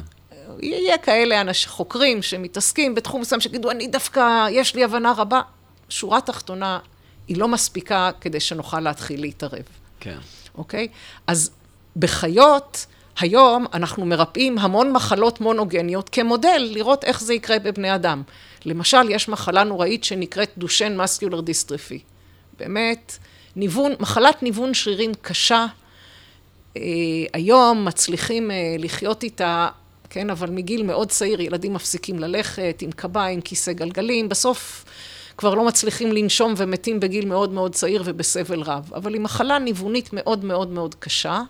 יהיה כאלה אנשים, חוקרים שמתעסקים בתחום מסוים, שיגידו, אני דווקא, יש לי הבנה רבה. שורה תחתונה, היא לא מספיקה כדי שנוכל להתחיל להתערב. כן. אוקיי? אז בחיות, היום אנחנו מרפאים המון מחלות מונוגניות כמודל, לראות איך זה יקרה בבני אדם. למשל, יש מחלה נוראית שנקראת Duchenne muscular dystrophy. באמת, ניוון, מחלת ניוון שרירים קשה. אה, היום מצליחים אה, לחיות איתה כן? אבל מגיל מאוד צעיר ילדים מפסיקים ללכת עם קביים, כיסא גלגלים, בסוף כבר לא מצליחים לנשום ומתים בגיל מאוד מאוד צעיר ובסבל רב. אבל היא מחלה ניוונית מאוד מאוד מאוד קשה,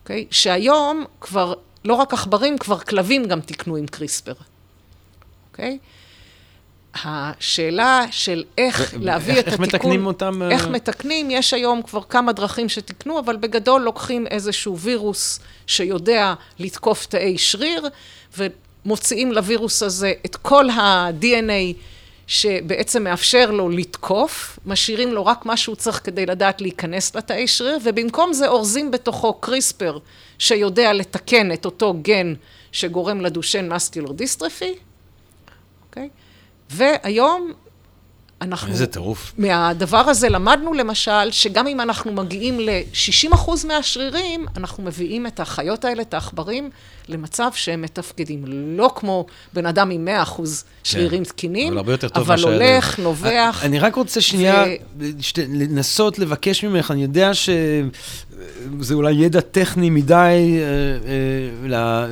אוקיי? שהיום כבר, לא רק עכברים, כבר כלבים גם תיקנו עם קריספר, אוקיי? השאלה של איך להביא איך, את איך התיקון... איך מתקנים אותם? איך uh... מתקנים, יש היום כבר כמה דרכים שתיקנו, אבל בגדול לוקחים איזשהו וירוס שיודע לתקוף תאי שריר, מוציאים לווירוס הזה את כל ה-DNA שבעצם מאפשר לו לתקוף, משאירים לו רק מה שהוא צריך כדי לדעת להיכנס לתאי שריר, ובמקום זה אורזים בתוכו קריספר שיודע לתקן את אותו גן שגורם לדושן מסקולר דיסטרפי, אוקיי? והיום אנחנו... איזה טירוף. מהדבר הזה למדנו למשל, שגם אם אנחנו מגיעים ל-60% מהשרירים, אנחנו מביאים את החיות האלה, את העכברים, למצב שהם מתפקדים. לא כמו בן אדם עם 100% שרירים תקינים, כן. אבל הרבה יותר טוב אבל שהיה הולך, לי. נובח. אני רק רוצה שנייה שת- לנסות לבקש ממך, אני יודע שזה אולי ידע טכני מדי אה, אה,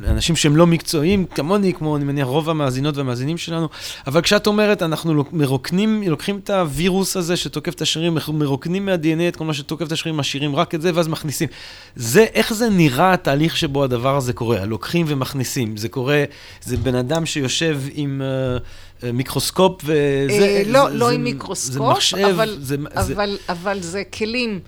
לאנשים שהם לא מקצועיים, כמוני, כמו אני מניח רוב המאזינות והמאזינים שלנו, אבל כשאת אומרת, אנחנו מרוקנים, לוקחים את הווירוס הזה שתוקף את השרירים, מרוקנים מה-DNA את כל מה שתוקף את השרירים, משאירים רק את זה, ואז מכניסים. זה, איך זה נראה התהליך שבו הדבר הזה קורה? לוקחים ומכניסים. זה קורה, זה בן אדם שיושב עם... אה, מיקרוסקופ וזה... לא, זה- לא זה- עם זה מיקרוסקופ, מחשב, אבל, זה, זה, אבל, אבל זה כלים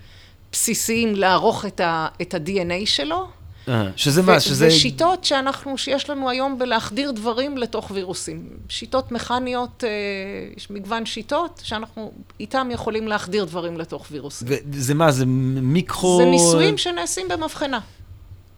בסיסיים לערוך את ה- את ה-DNA שלו. אה, שזה מה, שזה... ושיטות שאנחנו, שיש לנו היום בלהחדיר דברים לתוך וירוסים. שיטות מכניות, אה, יש מגוון שיטות שאנחנו איתם יכולים להחדיר דברים לתוך וירוסים. וזה מה, זה מיקרו... זה ניסויים שנעשים במבחנה.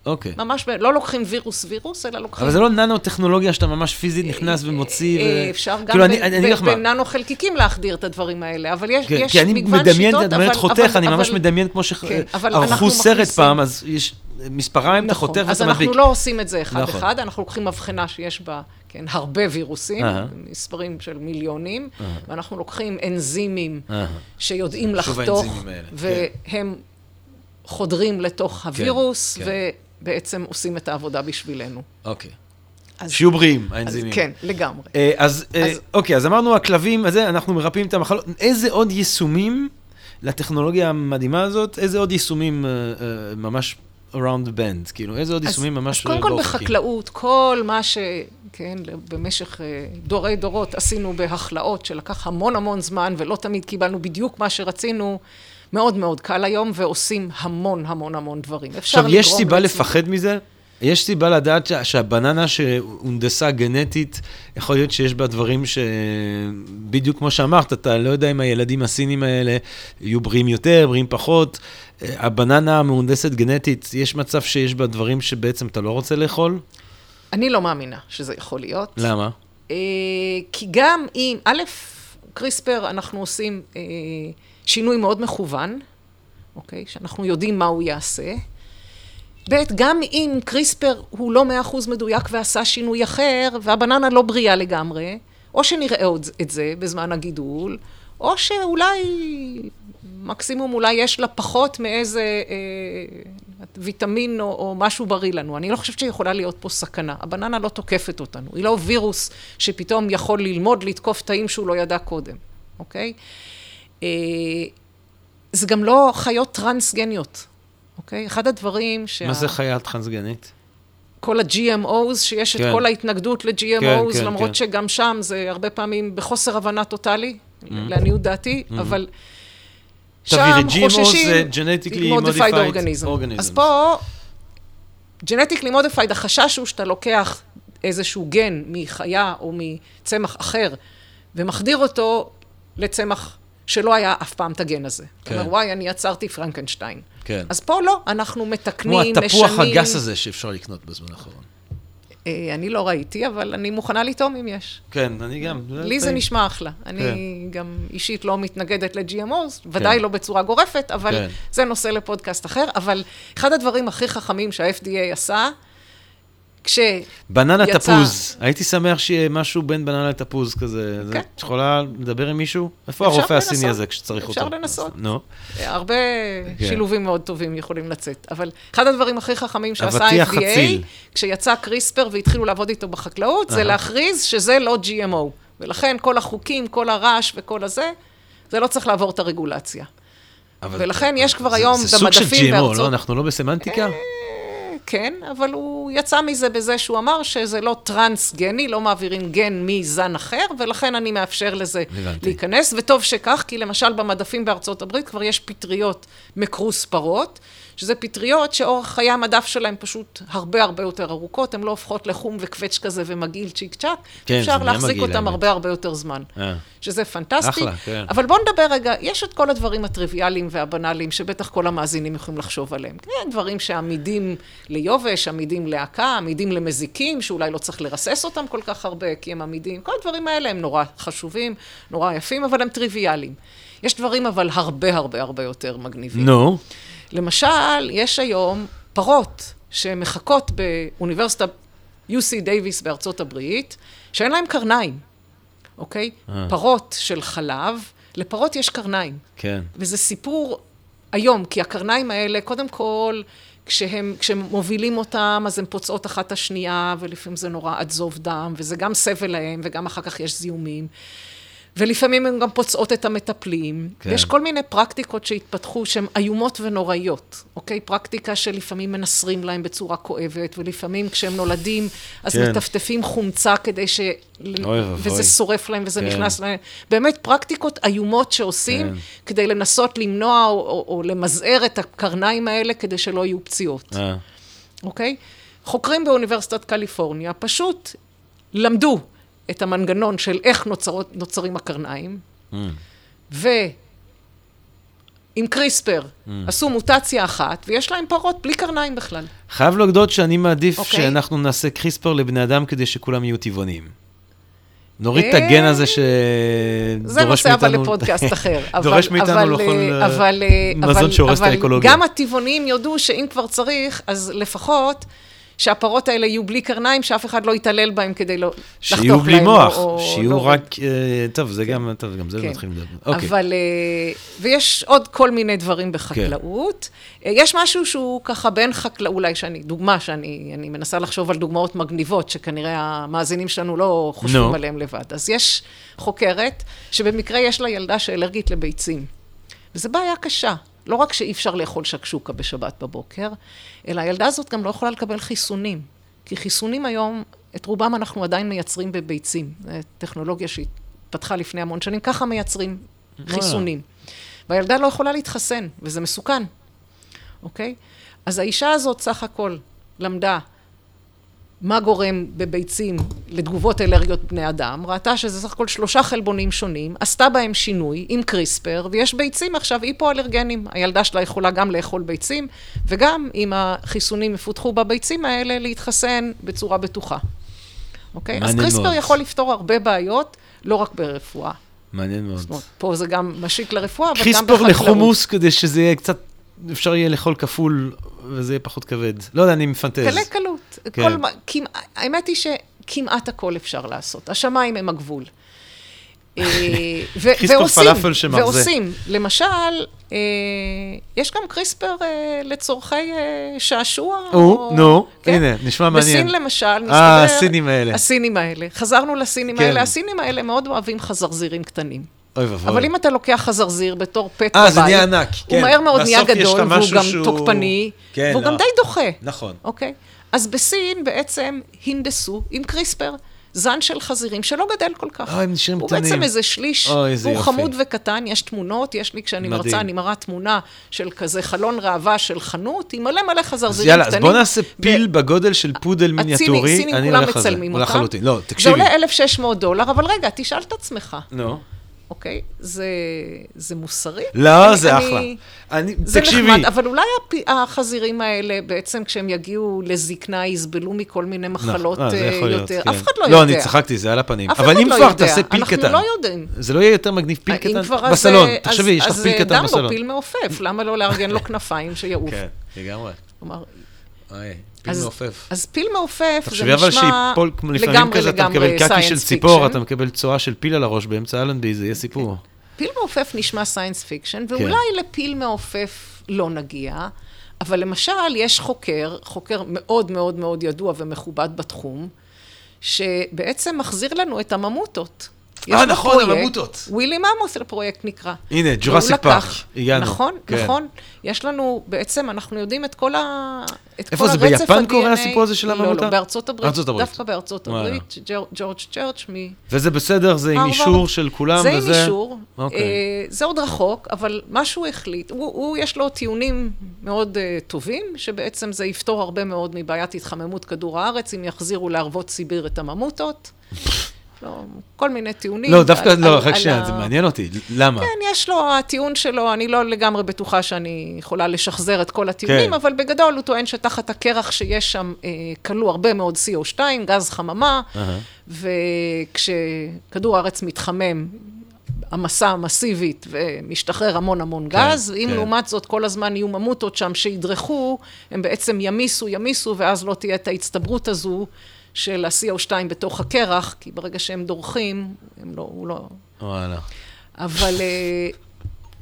אוקיי. ממש, לא לוקחים וירוס וירוס, אלא לוקחים... אבל זה לא ננו-טכנולוגיה שאתה ממש פיזית נכנס ומוציא ו... אה, אפשר גם כאילו, ב- אני- אני אגיד ב- לך מה. בננו חלקיקים להחדיר את הדברים האלה, אבל יש כן, יש כי אני מגוון מדמיין, שיטות, את אבל- חותך, אבל- אני ממש אבל- מדמיין כמו כן, אבל שערכו אנחנו סרט מכניסים- פעם, אז יש מספריים, אתה נכון, חותך אז ואתה מדביק. אנחנו לא עושים את זה נכון. אחד-אחד, אנחנו לוקחים מבחנה שיש בה, כן, הרבה וירוסים. מספרים של מיליונים, ואנחנו לוקחים אנזימים. שיודעים לחתוך, האלה, והם חודרים לתוך הווירוס, כן. ובעצם עושים את העבודה בשבילנו. אוקיי. אז- שיהיו בריאים, האנזימים. כן, לגמרי. אה, אז, אה, אז- אוקיי, אז אמרנו הכלבים, הזה, אנחנו מרפאים את המחלות. איזה עוד יישומים לטכנולוגיה המדהימה הזאת, איזה עוד יישומים אה, אה, ממש around the bend? כאילו, איזה עוד אז- יישומים ממש אז קודם לא כל אופקים? בחקלאות, כל מה ש... כן, במשך אה, דורי דורות עשינו בהכלאות, שלקח המון המון זמן, ולא תמיד קיבלנו בדיוק מה שרצינו, מאוד מאוד קל היום, ועושים המון המון המון דברים. עכשיו, יש סיבה לעצמנו- לפחד מזה? יש סיבה לדעת שה- שהבננה שהונדסה גנטית, יכול להיות שיש בה דברים שבדיוק כמו שאמרת, אתה לא יודע אם הילדים הסינים האלה יהיו בריאים יותר, בריאים פחות. הבננה המהונדסת גנטית, יש מצב שיש בה דברים שבעצם אתה לא רוצה לאכול? אני לא מאמינה שזה יכול להיות. למה? אה, כי גם אם, א', קריספר, אנחנו עושים אה, שינוי מאוד מכוון, אוקיי? שאנחנו יודעים מה הוא יעשה. ב', גם אם קריספר הוא לא מאה אחוז מדויק ועשה שינוי אחר, והבננה לא בריאה לגמרי, או שנראה עוד את זה בזמן הגידול, או שאולי, מקסימום אולי יש לה פחות מאיזה אה, ויטמין או, או משהו בריא לנו. אני לא חושבת שיכולה להיות פה סכנה. הבננה לא תוקפת אותנו. היא לא וירוס שפתאום יכול ללמוד לתקוף תאים שהוא לא ידע קודם, אוקיי? אה, זה גם לא חיות טרנסגניות, אוקיי? אחד הדברים שה... מה זה חיה טרנסגנית? כל ה-GMOs, שיש כן. את כל ההתנגדות ל-GMOs, כן, כן, למרות כן. שגם שם זה הרבה פעמים בחוסר הבנה טוטאלי, לעניות דעתי, אבל תבהירי, שם GMO חוששים... זה genetically modified organism. organisms. אז פה, genetically modified, החשש הוא שאתה לוקח איזשהו גן מחיה או מצמח אחר, ומחדיר אותו לצמח שלא היה אף פעם את הגן הזה. כן. כן. אומר, וואי, אני יצרתי פרנקנשטיין. כן. אז פה לא, אנחנו מתקנים, כמו משנים... התפוח הגס הזה שאפשר לקנות בזמן האחרון. אה, אני לא ראיתי, אבל אני מוכנה לטעום אם יש. כן, אני גם. לי זה. נשמע אחלה. אני גם אישית לא מתנגדת ל-GMOs, ודאי לא בצורה גורפת, אבל כן. זה נושא לפודקאסט אחר. אבל אחד הדברים הכי חכמים שה-FDA עשה, כש... בננה יצא- תפוז. הייתי שמח שיהיה משהו בין בננה לתפוז כזה. זה- כן. את יכולה לדבר עם מישהו? איפה אפשר הרופא הסיני לנסות. הזה כשצריך אותו? אפשר לנסות. נו. הרבה כן. שילובים מאוד טובים יכולים לצאת. אבל אחד הדברים הכי חכמים שעשה ה-FDA. כשיצא קריספר והתחילו לעבוד איתו בחקלאות, זה. להכריז שזה לא GMO. ולכן כל החוקים, כל הרעש וכל הזה, זה לא צריך לעבור את הרגולציה. אבל- ולכן יש כבר היום זה סוג של במדפים GMO, בארצות- לא? אנחנו לא בסמנטיקה? כן, אבל הוא יצא מזה בזה שהוא אמר שזה לא טרנסגני, לא מעבירים גן מזן אחר, ולכן אני מאפשר לזה הבנתי. להיכנס, וטוב שכך, כי למשל במדפים בארצות הברית כבר יש פטריות מקרוס פרות, שזה פטריות שאורך חיי המדף שלהם פשוט הרבה הרבה יותר ארוכות, הן לא הופכות לחום וקווץ' כזה ומגעיל צ'יק צ'אק, כן, אפשר להחזיק מגעיל, אותם האמת. הרבה הרבה יותר זמן. אה. שזה פנטסטי. אחלה, כן. אבל בואו נדבר רגע, יש את כל הדברים הטריוויאליים והבנאליים שבטח כל המאזינים יכולים לחשוב עליהם. כן, דברים שעמידים ליובש, עמידים להקה, עמידים למזיקים, שאולי לא צריך לרסס אותם כל כך הרבה, כי הם עמידים. כל הדברים האלה הם נורא חשובים, נורא יפים, אבל הם טריוויאליים. יש דברים אבל הרבה הרבה הרבה יותר מגניבים. נו, למשל, יש היום פרות שמחכות באוניברסיטה UC דייוויס בארצות הברית, שאין להן קרניים, אוקיי? אה. פרות של חלב, לפרות יש קרניים. כן. וזה סיפור היום, כי הקרניים האלה, קודם כל, כשהם, כשהם מובילים אותם, אז הן פוצעות אחת את השנייה, ולפעמים זה נורא עד זוב דם, וזה גם סבל להם, וגם אחר כך יש זיהומים. ולפעמים הן גם פוצעות את המטפלים. כן. יש כל מיני פרקטיקות שהתפתחו שהן איומות ונוראיות, אוקיי? פרקטיקה שלפעמים מנסרים להם בצורה כואבת, ולפעמים כשהם נולדים, אז כן. מטפטפים חומצה כדי ש... אוי. וזה שורף להם וזה כן. נכנס להם. באמת פרקטיקות איומות שעושים. כן. כדי לנסות למנוע או, או, או למזער את הקרניים האלה כדי שלא יהיו פציעות, אה. אוקיי? חוקרים באוניברסיטת קליפורניה פשוט למדו את המנגנון של איך נוצרות, נוצרים הקרניים, Mm. ועם קריספר Mm. עשו מוטציה אחת, ויש להם פרות בלי קרניים בכלל. חייב להודות שאני מעדיף אוקיי. שאנחנו נעשה קריספר לבני אדם כדי שכולם יהיו טבעוניים. נוריד את אה, הגן הזה שדורש זה נושא אבל לפודקאסט אחר. אבל- דורש מאיתנו אבל, לאכול אה, אה, אבל, אה, מזון אבל- שהורס את אבל האקולוגיה. גם הטבעונים יודו שאם כבר צריך, אז לפחות שהפרות האלה יהיו בלי קרניים, שאף אחד לא יתעלל בהם כדי לא לחתוך להם. שיהיו בלי מוח, או- שיהיו לא- רק... אה, טוב, זה גם, טוב, גם זה כן. מתחילים לדבר. אוקיי. אבל, אה, ויש עוד כל מיני דברים בחקלאות. כן. אה, יש משהו שהוא ככה בין חקלאות, אולי שאני, דוגמה שאני אני מנסה לחשוב על דוגמאות מגניבות, שכנראה המאזינים שלנו לא חושבים נו. עליהם לבד. אז יש חוקרת, שבמקרה יש לה ילדה שאלרגית לביצים. וזו בעיה קשה. לא רק שאי אפשר לאכול שקשוקה בשבת בבוקר, אלא הילדה הזאת גם לא יכולה לקבל חיסונים. כי חיסונים היום, את רובם אנחנו עדיין מייצרים בביצים. זו טכנולוגיה שהתפתחה לפני המון שנים, ככה מייצרים חיסונים. והילדה לא יכולה להתחסן, וזה מסוכן, אוקיי? אז האישה הזאת סך הכל למדה מה גורם בביצים לתגובות אלרגיות בני אדם, ראתה שזה סך הכל שלושה חלבונים שונים, עשתה בהם שינוי עם קריספר, ויש ביצים עכשיו היפואלרגנים. הילדה שלה יכולה גם לאכול ביצים, וגם אם החיסונים יפותחו בביצים האלה, להתחסן בצורה בטוחה. אוקיי? אז קריספר מאוד. יכול לפתור הרבה בעיות, לא רק ברפואה. מעניין מאוד. זאת אומרת, פה זה גם משיק לרפואה, אבל גם קריספר בחקלאות. לחומוס כדי שזה יהיה קצת, אפשר יהיה לאכול כפול וזה יהיה פחות כבד. לא יודע, אני מפנטז. קלי קלות. כן. כל כמע- האמת היא שכמעט הכל אפשר לעשות. השמיים הם הגבול. אה, ו- ועושים. ועושים. למשל, אה, יש גם קריספר אה, לצורכי אה, שעשוע. או, נו, כן? הנה, נשמע מעניין. בסין למשל, מסתבר... אה, הסינים האלה. הסינים האלה. חזרנו לסינים כן. האלה. הסינים האלה מאוד אוהבים חזרזירים קטנים. אוי ואבוי. אבל אם אתה לוקח חזרזיר בתור פט אה, בבית, זה נהיה ענק, כן. הוא מהר מאוד נהיה גדול, והוא משהו גם שהוא- תוקפני, כן, והוא גם לא. די דוחה. נכון. אוקיי? אז בסין בעצם הנדסו עם קריספר. זן של חזירים שלא גדל כל כך. אוי, הם נשארים הוא קטנים. בעצם איזה שליש, אוי, איזה והוא יופי. חמוד וקטן, יש תמונות, יש לי, כשאני מדהים. מרצה, אני מראה תמונה של כזה חלון ראווה של חנות, עם מלא מלא חזרזירים יאללה, קטנים. אז בוא נעשה ו- פיל בגודל של פודל מיניאטורי. הסינים אני כולם הולך על זה. מצלמים אותם. לחלוטין. לא, זה תקשיבי. עולה 1,600 דולר, אבל רגע, תשאל את עצמך, נו. אוקיי? זה, זה מוסרי? לא, אני- זה אני- אחלה. אני, זה תקשיבי. נחמד, אבל אולי הפ... החזירים האלה, בעצם כשהם יגיעו לזקנה, יסבלו מכל מיני מחלות אה, זה אה, יכול להיות, יותר. כן. אף אחד לא, לא, יודע. אני צחקתי, זה על הפנים. אף אבל אם לא כבר. תעשה פיל קטן. אנחנו לא יודעים. זה לא יהיה יותר מגניב פיל אם קטן כבר, אז, בסלון. אה, תחשבי, יש לך אז, פיל אז קטן בסלון. לו פיל מעופף, למה לא לארגן לו כנפיים שיעוף? כן, לגמרי. כלומר, פיל אז- מעופף. אז פיל מעופף, זה תחשבי אבל נשמע שיפול, לפעמים לגמרי כזה, אתה לגמרי מקבל קקי של ציפור. אתה מקבל צואה של פיל על הראש באמצע אלנבי, זה יהיה סיפור. פיל מעופף נשמע science fiction, כן. ואולי לפיל מעופף לא נגיע, אבל למשל, יש חוקר, חוקר מאוד מאוד מאוד ידוע ומכובד בתחום, שבעצם מחזיר לנו את הממוטות. אה, נכון, הממוטות. ווילי ממוס לפרויקט נקרא. הנה, ג'ורסיק פארק, הגענו. נכון, כן. נכון. יש לנו, בעצם, אנחנו יודעים את כל ה... את איפה כל זה, הרצף ביפן קורה ה-DNA. הסיפור הזה של לא, הממותה? לא, בארצות הברית. בארצות הברית. דווקא בארצות וואלה. הברית, ג'ור- ג'ורג' צ'רץ' מ... וזה בסדר, זה עם. אישור של כולם, זה וזה... עם אישור, אוקיי. אה, זה עוד רחוק, אבל מה שהוא החליט, הוא, הוא יש לו טיעונים מאוד אה, טובים, שבעצם זה יפתור הרבה מאוד מבעיית התחממות כדור הארץ, אם יחזירו לערבות סיביר את הממוטות. לא, כל מיני טיעונים. לא, דווקא, על- לא, רק שנייה, זה מעניין אותי, למה? כן, יש לו, הטיעון שלו, אני לא לגמרי בטוחה שאני יכולה לשחזר את כל הטיעונים, כן. אבל בגדול הוא טוען שתחת הקרח שיש שם אה, כלוא הרבה מאוד CO2, גז חממה, אהה. וכשכדור הארץ מתחמם, המסה מסיבית ומשתחרר המון המון כן, גז, אם כן. לעומת זאת כל הזמן יהיו ממוטות שם שידרכו, הם בעצם ימיסו, ימיסו, ואז לא תהיה את ההצטברות הזו של ה-CO2 בתוך הקרח, כי ברגע שהם דורכים, הם לא, הוא לא... וואלה. אבל אה,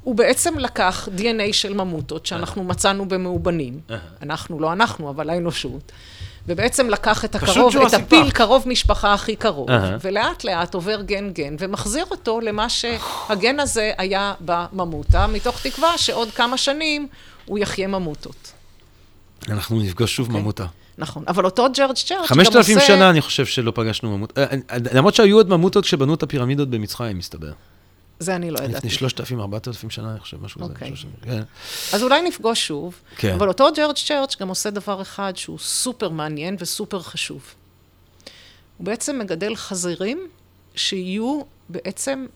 הוא בעצם לקח DNA של ממוטות שאנחנו מצאנו במאובנים. אנחנו, לא אנחנו, אבל האנושות. ובעצם לקח את הקרוב, את הפיל. קרוב משפחה הכי קרוב, אהה. ולאט לאט עובר גן גן ומחזיר אותו למה שהגן הזה היה בממוטה, מתוך תקווה שעוד כמה שנים הוא יחיה ממוטות. אנחנו נפגוש שוב אוקיי. ממותה. נכון, אבל אותו ג'ורג' צ'רץ' גם עושה... חמשת אלפים שנה אני חושב שלא פגשנו ממות. אה, אה, למרות שהיו עוד ממוטות כשבנו את הפירמידות במצרים, מסתבר. זה אני לא ידעתי. לפני שלושת אלפים, ארבעת אלפים שנה, אני חושב, משהו כזה. אוקיי. כן. אז אולי נפגוש שוב, כן. אבל אותו ג'ורג' צ'רץ' גם עושה דבר אחד שהוא סופר מעניין וסופר חשוב. הוא בעצם מגדל חזירים שיהיו בעצם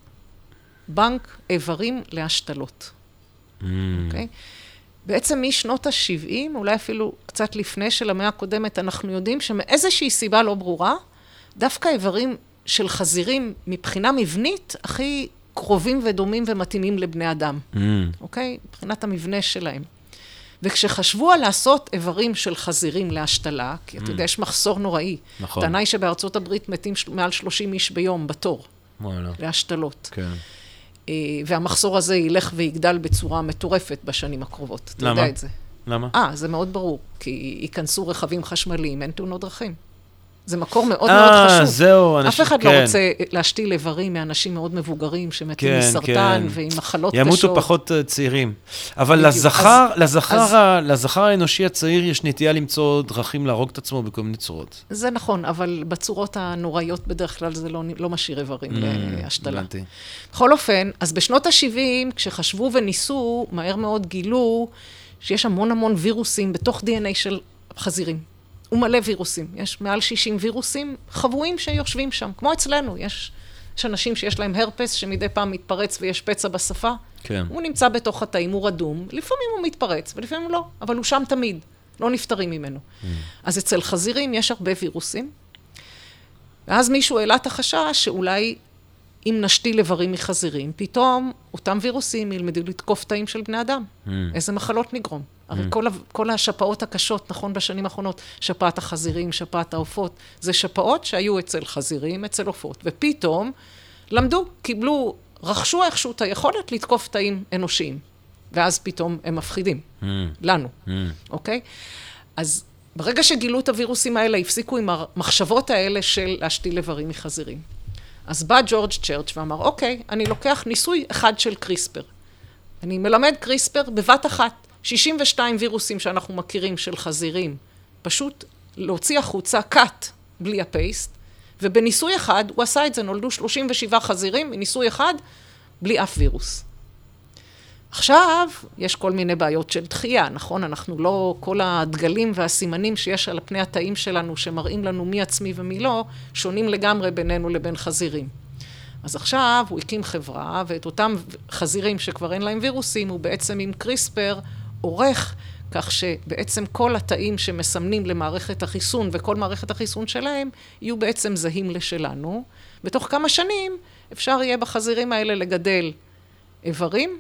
בנק איברים להשתלות, Mm. אוקיי? בעצם משנות ה-70, אולי אפילו קצת לפני של המאה הקודמת, אנחנו יודעים שמאיזושהי סיבה לא ברורה, דווקא איברים של חזירים מבחינה מבנית הכי קרובים ודומים ומתאימים לבני אדם. Mm. אוקיי? מבחינת המבנה שלהם. וכשחשבו על לעשות איברים של חזירים להשתלה, כי אתה יודע, יש מחסור נוראי. נכון. הטענה היא שבארצות הברית מתים של- מעל 30 איש ביום בתור וואלה. להשתלות. כן. אה, והמחסור הזה ילך ויגדל בצורה מטורפת בשנים הקרובות. אתה למה? יודע את זה. למה? אה, זה מאוד ברור, כי ייכנסו רכבים חשמליים, אין תאונות דרכים. זה מקור מאוד מאוד אה, חשוב. זהו, אף אנשים, אחד כן. לא רוצה להשתיל איברים מאנשים מאוד מבוגרים שמתים כן, מסרטן כן. ועם מחלות קשות. ימותו פחות אה, צעירים. אבל בדיוק. לזכר, אז- לזכר, אז- ה- לזכר האנושי הצעיר יש נטייה למצוא דרכים להרוג את עצמו בכל מיני צורות. זה נכון, אבל בצורות הנוראיות בדרך כלל זה לא, לא משאיר איברים להשתלה. Mm, הבנתי. בכל אופן, אז בשנות ה-70, כשחשבו וניסו, מהר מאוד גילו שיש המון המון וירוסים בתוך DNA של חזירים. הוא מלא וירוסים. יש מעל 60 וירוסים חבויים שיושבים שם, כמו אצלנו. יש, יש אנשים שיש להם הרפס שמדי פעם מתפרץ ויש פצע בשפה. כן. הוא נמצא בתוך התאים, הוא רדום, לפעמים הוא מתפרץ ולפעמים לא, אבל הוא שם תמיד, לא נפטרים ממנו. Mm. אז אצל חזירים יש הרבה וירוסים, ואז מישהו העלה את החשש שאולי אם נשתיל איברים מחזירים, פתאום אותם וירוסים ילמדו לתקוף תאים של בני אדם. Mm. איזה מחלות נגרום. הרי כל, ה- כל השפעות הקשות, נכון, בשנים האחרונות, שפעת החזירים, שפעת העופות, זה שפעות שהיו אצל חזירים, אצל עופות, ופתאום למדו, קיבלו, רכשו איכשהו את היכולת לתקוף תאים אנושיים, ואז פתאום הם מפחידים, Mm, לנו, mm. אוקיי? אז ברגע שגילו את הווירוסים האלה, הפסיקו עם המחשבות האלה של להשתיל איברים מחזירים. אז בא ג'ורג' צ'רץ' ואמר, אוקיי, אני לוקח ניסוי אחד של קריספר. אני מלמד קריספר בבת אחת, 62 וירוסים שאנחנו מכירים של חזירים, פשוט להוציא החוצה cut בלי הפייסט, ובניסוי אחד הוא עשה את זה, נולדו 37 חזירים מניסוי אחד בלי אף וירוס. עכשיו, יש כל מיני בעיות של דחייה, נכון? אנחנו לא, כל הדגלים והסימנים שיש על פני התאים שלנו, שמראים לנו מי עצמי ומי לא, שונים לגמרי בינינו לבין חזירים. אז עכשיו הוא הקים חברה, ואת אותם חזירים שכבר אין להם וירוסים, הוא בעצם עם קריספר עורך, כך שבעצם כל התאים שמסמנים למערכת החיסון וכל מערכת החיסון שלהם, יהיו בעצם זהים לשלנו. בתוך כמה שנים אפשר יהיה בחזירים האלה לגדל איברים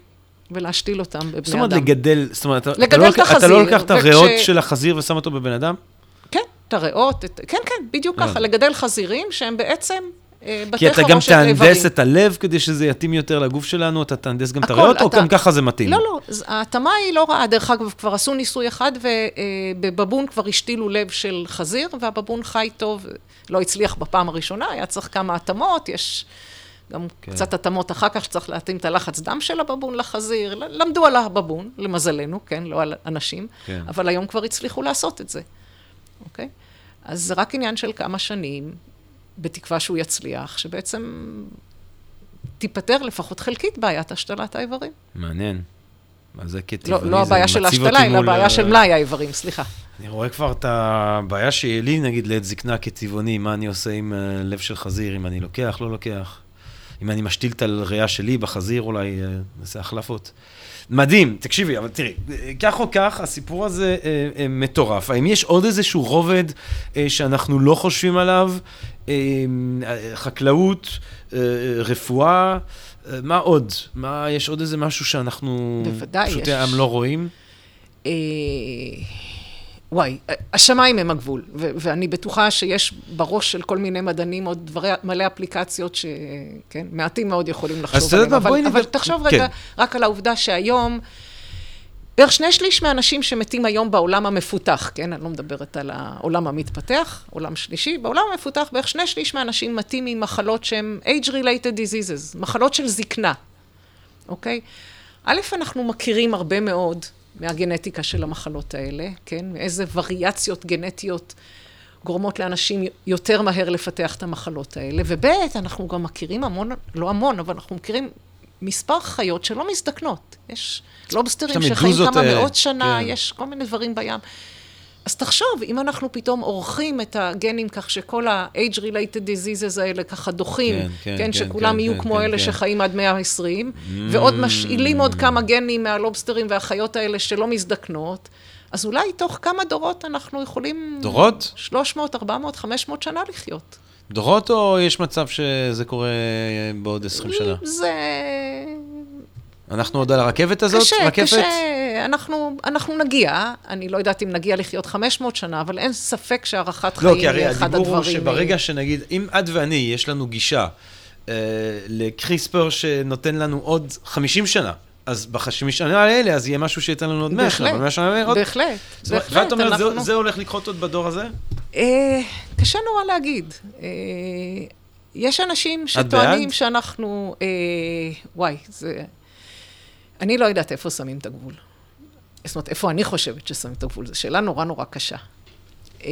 ולהשתיל אותם בבני אדם. זאת אומרת, לגדל, זאת אומרת, אתה- אתה לגדל לא את לוקח- אתה החזיר, לא לוקח את הריאות וכש- של החזיר ושם אותו בבן אדם? כן, את הריאות, את... כן, כן, בדיוק אה. ככה, לגדל חזירים שהם בעצם אה, כי אתה גם. תהנדס את הלב כדי שזה יתאים יותר לגוף שלנו, אתה תהנדס גם את הריאות, או אתה- גם ככה זה מתאים? לא, לא, ההתאמה היא לא רעה. דרך אגב, כבר עשו ניסוי אחד, ובבבון כבר השתילו לב של חזיר, והבבון חי טוב, לא הצליח בפעם הראשונה, היה צריך כמה התאמות, יש גם כן. קצת התאמות אחר כך, שצריך להתאים את הלחץ דם של הבבון לחזיר. למדו על הבבון, למזלנו, כן, לא על אנשים, כן. אבל היום כבר הצליחו לעשות את זה, אוקיי? אז זה רק עניין של כמה שנים, בתקווה שהוא יצליח, שבעצם תיפתר לפחות חלקית בעיית השתלת האיברים. מעניין. מה זה כטבעוני? לא, לא זה הבעיה של ההשתלה, אלא הבעיה ה- של מלאי האיברים, סליחה. אני רואה כבר את הבעיה שיהיה לי, נגיד, לעת זקנה כטבעוני, מה אני עושה עם אה, לב של חזיר, אם אני לוקח, לא לוקח. אם אני משתיל את הריאה שלי בחזיר, אולי אה, נעשה החלפות. מדהים, תקשיבי, אבל תראי, אה, כך או כך, הסיפור הזה אה, אה, מטורף. האם יש עוד איזשהו רובד אה, שאנחנו לא חושבים עליו? אה, אה, חקלאות, אה, רפואה, אה, מה עוד? מה, יש עוד איזה משהו שאנחנו בוודאי, פשוט יש. העם לא רואים? אה, וואי, השמיים הם הגבול, ו- ואני בטוחה שיש בראש של כל מיני מדענים עוד דברי, מלא אפליקציות שכן, מעטים מאוד יכולים לחשוב מה, אבל, אבל נדבר- תחשוב כן. רגע רק על העובדה שהיום, בערך שני שליש מהאנשים שמתים היום בעולם המפותח, כן, אני לא מדברת על העולם המתפתח, עולם שלישי, בעולם המפותח בערך שני שליש מהאנשים מתים ממחלות שהן age-related diseases, מחלות של זקנה, אוקיי? א', אנחנו מכירים הרבה מאוד מהגנטיקה של המחלות האלה, כן? איזה וריאציות גנטיות גורמות לאנשים יותר מהר לפתח את המחלות האלה, וב', אנחנו גם מכירים המון, לא המון, אבל אנחנו מכירים מספר חיות שלא מזדקנות. יש לובסטרים את שחיים כמה האלה, מאות שנה, כן. יש כל מיני דברים בים. אז תחשוב, אם אנחנו פתאום עורכים את הגנים כך שכל ה-age-related diseases האלה ככה דוחים, כן, כן, כן, כן, שכולם כן, יהיו כן, כמו כן, אלה כן. שחיים עד 120, ועוד משאילים עוד כמה גנים מהלובסטרים והחיות האלה שלא מזדקנות, אז אולי תוך כמה דורות אנחנו יכולים... דורות? 300, 400, 500 שנה לחיות. דורות או יש מצב שזה קורה בעוד 20 שנה? זה אנחנו עוד על הרכבת הזאת? קשה, רכבת? קשה. אנחנו, אנחנו נגיע, אני לא יודעת אם נגיע לחיות 500 שנה, אבל אין ספק שהארכת לא, חיים כי הרי היא אחד הדיבור הדברים... הוא שברגע שנגיד, אם את ואני, יש לנו גישה אה, לקריספר שנותן לנו עוד 50 שנה, אז ב-50 שנה האלה, אז יהיה משהו שייתן לנו עוד 100 שנה, אבל 100 שנה עוד... בהחלט, בהחלט. ואת אומרת, זה- אנחנו- זה הולך לקרות עוד בדור הזה? אה, קשה נורא להגיד. אה, יש אנשים שטוענים? שאנחנו... אה, וואי, זה... אני לא יודעת איפה שמים את הגבול. זאת אומרת, איפה אני חושבת ששמים את הגבול? זו שאלה נורא נורא קשה. אה,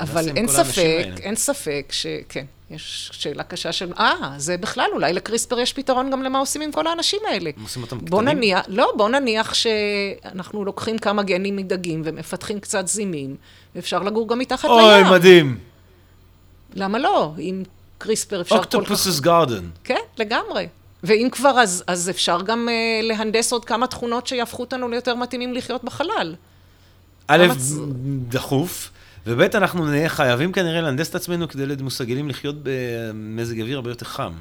אבל אין ספק? אין ספק שכן, יש שאלה קשה של... אה, זה בכלל, אולי לקריספר יש פתרון גם למה עושים עם כל האנשים האלה. הם עושים אותם בוא קטנים? נניח, לא, בוא נניח שאנחנו לוקחים כמה גנים מדגים ומפתחים קצת זימים, ואפשר לגור גם מתחת לים. אוי, מדהים. למה לא? עם קריספר אפשר כל כך... אוקטופוסס גארדן. כן, לגמרי. ואם כבר, אז, אז אפשר גם uh, להנדס עוד כמה תכונות שיהפכו אותנו ליותר מתאימים לחיות בחלל. א', המצ- דחוף, וב', אנחנו נהיה חייבים כנראה להנדס את עצמנו כדי להיות מסוגלים לחיות במזג אוויר הרבה יותר חם.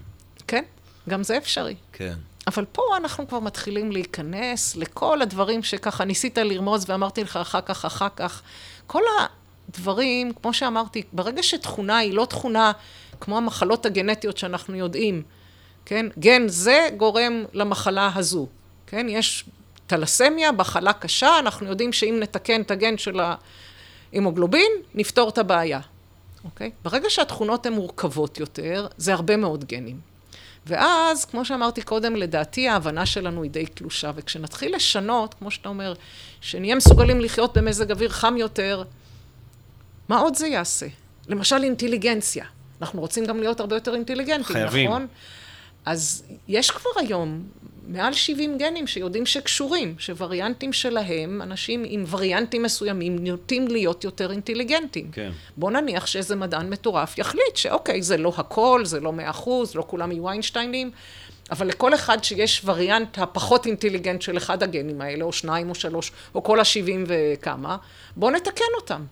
כן, גם זה אפשרי. כן. אבל פה אנחנו כבר מתחילים להיכנס לכל הדברים שככה ניסית לרמוז ואמרתי לך אחר כך, אחר כך. כל הדברים, כמו שאמרתי, ברגע שתכונה היא לא תכונה כמו המחלות הגנטיות שאנחנו יודעים, כן? גן זה גורם למחלה הזו, כן? יש טלסמיה, מחלה קשה, אנחנו יודעים שאם נתקן את הגן של ההמוגלובין, נפתור את הבעיה, אוקיי? ברגע שהתכונות הן מורכבות יותר, זה הרבה מאוד גנים. ואז, כמו שאמרתי קודם, לדעתי ההבנה שלנו היא די קלושה, וכשנתחיל לשנות, כמו שאתה אומר, שנהיה מסוגלים לחיות במזג אוויר חם יותר, מה עוד זה יעשה? למשל אינטליגנציה. אנחנו רוצים גם להיות הרבה יותר אינטליגנטים, חייבים. נכון? אז יש כבר היום מעל 70 גנים שיודעים שקשורים, שווריאנטים שלהם, אנשים עם וריאנטים מסוימים נוטים להיות יותר אינטליגנטים. כן. בוא נניח שאיזה מדען מטורף יחליט שאוקיי, זה לא הכל, זה לא מאה אחוז, לא כולם יהיו איינשטיינים, אבל לכל אחד שיש וריאנט הפחות אינטליגנט של אחד הגנים האלה, או שניים או שלוש, או כל השבעים וכמה, בוא נתקן אותם,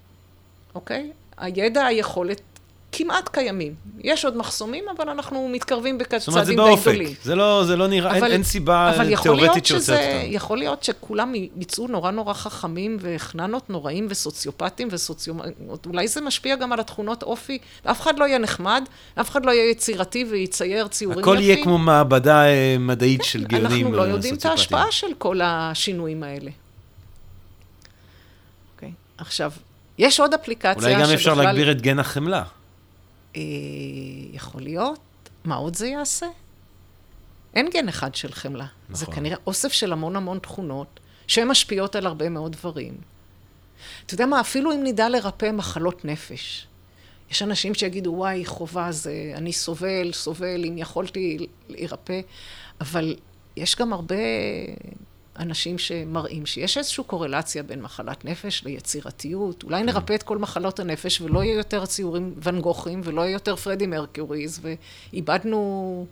אוקיי? הידע, היכולת כמעט קיימים. יש עוד מחסומים, אבל אנחנו מתקרבים זאת אומרת, זה בצעדים די באופק. גדולים. זה לא, זה לא נראה, אין, אבל- אין סיבה אבל יכול להיות תיאורטית שעוצרת אותנו. יכול להיות שכולם יצאו נורא נורא חכמים וחננות נוראים וסוציופטים וסוציומטים, אולי זה משפיע גם על התכונות אופי, אף אחד לא יהיה נחמד, אף אחד לא יהיה יצירתי ויצייר ציורים הכל יפים. יהיה כמו מעבדה אה, מדעית של גאונים אנחנו לא אה, יודעים את. ההשפעה של כל השינויים האלה. אוקיי, עכשיו, יש עוד אפליקציה אולי גם אפשר שבכלל- להגביר את גן החמלה. אה, יכול להיות, מה עוד זה יעשה? אין גן אחד של חמלה. נכון. זה כנראה אוסף של המון המון תכונות, שהן משפיעות על הרבה מאוד דברים. אתה יודע מה, אפילו אם נדע לרפא מחלות נפש, יש אנשים שיגידו, וואי, חובה זה, אני סובל, סובל, אם יכולתי להירפא, אבל יש גם הרבה אנשים שמראים שיש איזושהי קורלציה בין מחלת נפש ליצירתיות. אולי נרפא את כל מחלות הנפש ולא יהיו יותר ציורים ואן גוכים ולא יהיו יותר פרדי מרקיוריז, ואיבדנו...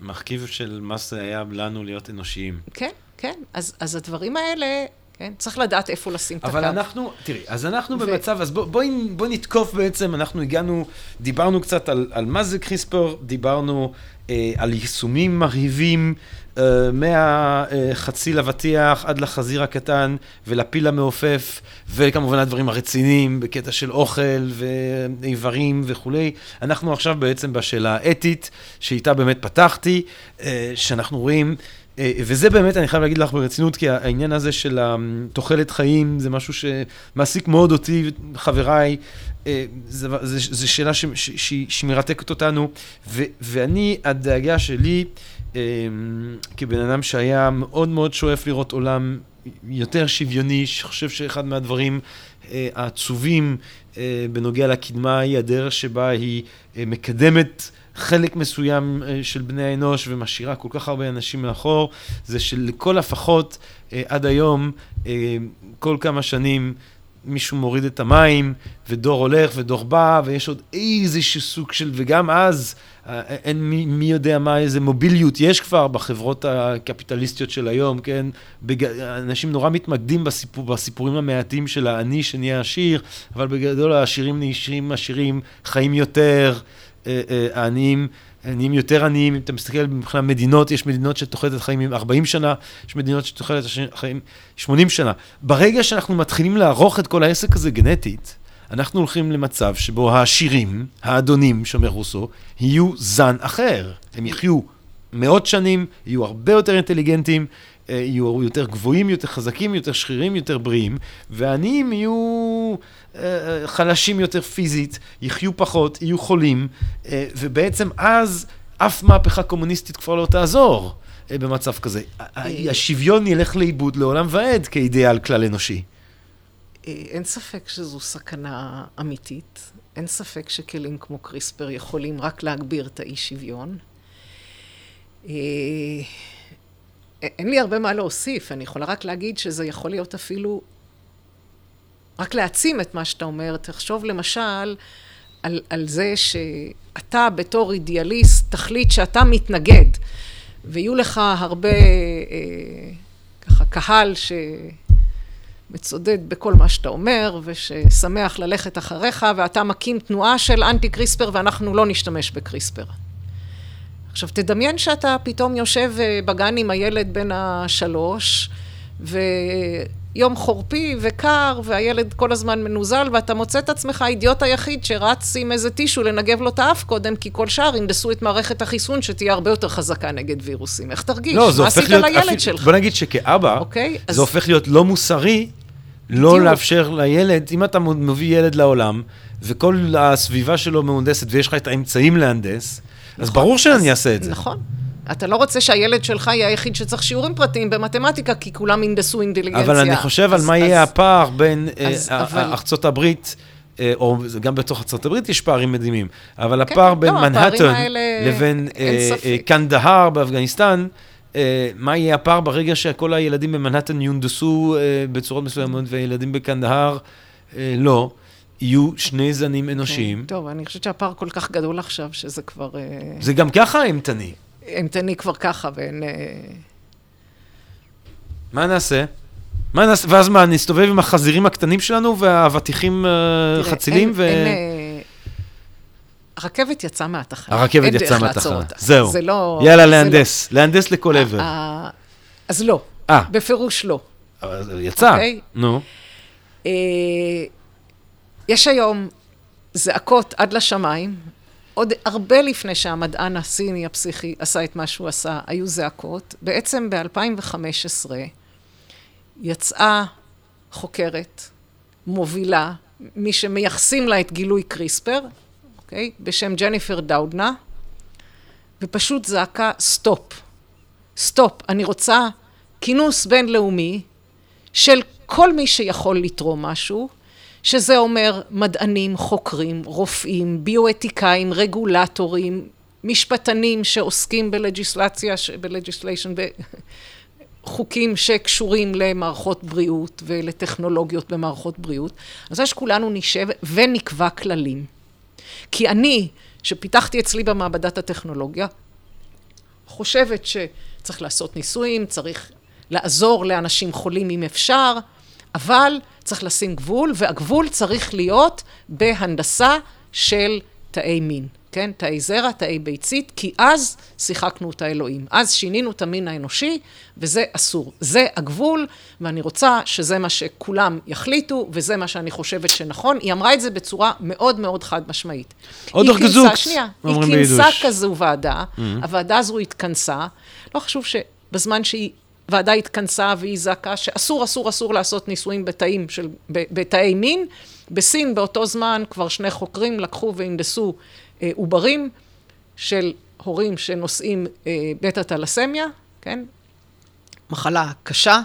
מרכיב של מה זה היה לנו להיות אנושיים. כן, כן. אז, אז הדברים האלה, כן, צריך לדעת איפה לשים את הקו. אבל אנחנו, תראי, אז אנחנו ו- במצב, אז בוא- בואי בואי נתקוף בעצם, אנחנו הגענו, דיברנו קצת על, על מה זה קריספר, דיברנו אה, על יישומים מרהיבים, אה, מהחציל לבטיח עד לחזיר הקטן ולפיל המעופף, וכמובן הדברים הרציניים בקטע של אוכל ואיברים וכולי. אנחנו עכשיו בעצם בשאלה האתית, שאיתה באמת פתחתי, אה, שאנחנו רואים... אה, וזה באמת, אני חייב להגיד לך ברצינות, כי העניין הזה של תוחלת חיים זה משהו שמעסיק מאוד אותי, חבריי. אה, זה שאלה שמרתקת אותנו, ו, ואני, הדאגה שלי, אה, כבן אדם שהיה מאוד מאוד שואף לראות עולם יותר שוויוני, שחושב שאחד מהדברים אה, העצובים אה, בנוגע לקדמה היא הדרך שבה היא אה, מקדמת חלק מסוים של בני האנוש ומשאירה כל כך הרבה אנשים מאחור, זה שלכל הפחות עד היום, כל כמה שנים, מישהו מוריד את המים, ודור הולך ודור בא, ויש עוד איזשהו סוג של, וגם אז, אין מי, מי יודע מה, איזה מוביליות יש כבר בחברות הקפיטליסטיות של היום, כן? בג... אנשים נורא מתמקדים בסיפור, בסיפורים המעטים של העני שנהיה עשיר, אבל בגדול העשירים נשארים עשירים, חיים יותר, אה, אה, העניים. נהיים יותר עניים, אם אתה מסתכל מבחינת מדינות, יש מדינות שתוחלת החיים עם 40 שנה, יש מדינות שתוחלת החיים 80 שנה. ברגע שאנחנו מתחילים לערוך את כל העסק הזה גנטית, אנחנו הולכים למצב שבו העשירים, האדונים, שאומר רוסו, יהיו זן אחר. הם יחיו מאות שנים, יהיו הרבה יותר אינטליגנטים, אה, יהיו יותר גבוהים, יותר חזקים, יותר שרירים, יותר בריאים, והעניים יהיו אה, חלשים יותר פיזית, יחיו פחות, יהיו חולים, אה, ובעצם אז אף מהפכה קומוניסטית כבר לא תעזור במצב כזה. השוויון ילך לאיבוד לעולם ועד כאידיאל כלל אנושי. אין ספק שזו סכנה אמיתית. אין ספק שכלים כמו קריספר יכולים רק להגביר את האי שוויון. אין לי הרבה מה להוסיף, אני יכולה רק להגיד שזה יכול להיות אפילו, רק להעצים את מה שאתה אומר. תחשוב למשל על, על זה שאתה בתור אידיאליסט תחליט שאתה מתנגד, ויהיו לך הרבה אה, ככה קהל שמצודד בכל מה שאתה אומר, וששמח ללכת אחריך, ואתה מקים תנועה של אנטי קריספר ואנחנו לא נשתמש בקריספר. עכשיו, תדמיין שאתה פתאום יושב בגן עם הילד בן השלוש, ויום חורפי וקר, והילד כל הזמן מנוזל, ואתה מוצא את עצמך האידיוט היחיד שרץ עם איזה טישו לנגב לו את האף קודם, כי כל שאר הנדסו את מערכת החיסון שתהיה הרבה יותר חזקה נגד וירוסים. איך תרגיש? לא, מה עשית. לילד אפילו- שלך? בוא נגיד שכאבא, אוקיי, אז- זה הופך להיות לא מוסרי. לא בדיוק. לאפשר לילד, אם אתה מביא ילד לעולם, וכל הסביבה שלו מהונדסת, ויש לך את האמצעים להנדס, אז ברור שאני אעשה את זה. נכון. אתה לא רוצה שהילד שלך יהיה היחיד שצריך שיעורים פרטיים במתמטיקה, כי כולם הנדסו אינטליגנציה. אבל אני חושב על אז- מה אז- יהיה הפער בין אה, אז- ה- אבל- ארצות הברית, אה, או גם בתוך ארצות הברית יש פערים מדהימים, אבל כן, הפער לא, בין הפערים מנהטן האלה, לבין אה. אה, קנדהר באפגניסטן, אה, מה יהיה הפער ברגע שכל הילדים במנהטן יונדסו אה, בצורות מסוימות, והילדים בקנדהר אה, לא, יהיו שני זנים אנושיים. כן, טוב, אני חושבת שהפער כל כך גדול עכשיו, שזה כבר... אה, זה גם ככה אימתני. אימתני כבר ככה, ואין... אה, מה נעשה? מה נעשה? ואז מה, נסתובב עם החזירים הקטנים שלנו והאבטיחים אה, חצילים? אין- ו... אין, אה, הרכבת יצאה מהתחנה. הרכבת יצאה מהתחנה. זהו. זה לא... יאללה, להנדס. להנדס לכל לא. עבר. אה, אז לא. אה, בפירוש לא. אבל יצא. אוקיי. נו. אה, יש היום זעקות עד לשמיים, עוד הרבה לפני שהמדען הסיני הפסיכי עשה את מה שהוא עשה, היו זעקות. בעצם ב-2015 יצאה חוקרת, מובילה, מי שמייחסים לה את גילוי קריספר, אוקיי? בשם ג'ניפר דאודנה, ופשוט זעקה, stop. stop. אני רוצה כינוס בינלאומי של כל מי שיכול לתרום משהו, שזה אומר מדענים, חוקרים, רופאים, ביואתיקאים, רגולטורים, משפטנים שעוסקים בלג'יסלציה, ב legislation, בחוקים שקשורים למערכות בריאות ולטכנולוגיות במערכות בריאות. אז יש כולנו נשב ונקבע כללים. כי אני, שפיתחתי אצלי במעבדת הטכנולוגיה, חושבת שצריך לעשות ניסויים, צריך לעזור לאנשים חולים אם אפשר, אבל צריך לשים גבול, והגבול צריך להיות בהנדסה של תאי מין. כן? תאי זרע, תאי ביצית, כי אז שיחקנו את האלוהים. אז שינינו את המין האנושי, וזה אסור. זה הגבול, ואני רוצה שזה מה שכולם יחליטו, וזה מה שאני חושבת שנכון. היא אמרה את זה בצורה מאוד מאוד חד משמעית. עוד ארגזוק, שנייה, היא כינסה כזו ועדה, mm-hmm. הוועדה הזו התכנסה, לא חשוב שבזמן שהיא... ועדה התכנסה והיא זעקה שאסור, אסור, אסור לעשות ניסויים בתאים של, בתאי מין. בסין באותו זמן כבר שני חוקרים לקחו והנדסו עוברים של הורים שנושאים אה, בטא תלסמיה, כן? מחלה קשה,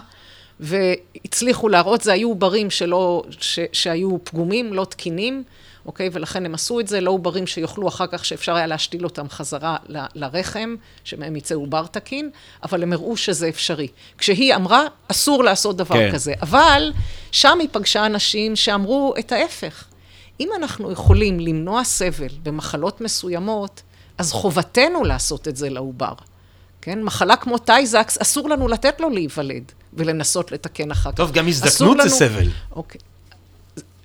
והצליחו להראות, זה היו עוברים שלא, ש, שהיו פגומים, לא תקינים, אוקיי? ולכן הם עשו את זה, לא עוברים שיוכלו אחר כך, שאפשר היה להשתיל אותם חזרה ל, לרחם, שמהם יצא עובר תקין, אבל הם הראו שזה אפשרי. כשהיא אמרה, אסור לעשות דבר כן. כזה. אבל שם היא פגשה אנשים שאמרו את ההפך. אם אנחנו יכולים למנוע סבל במחלות מסוימות, אז חובתנו לעשות את זה לעובר. כן? מחלה כמו טייזקס, אסור לנו לתת לו להיוולד ולנסות לתקן אחר כך. טוב, גם הזדקנות זה סבל. אוקיי.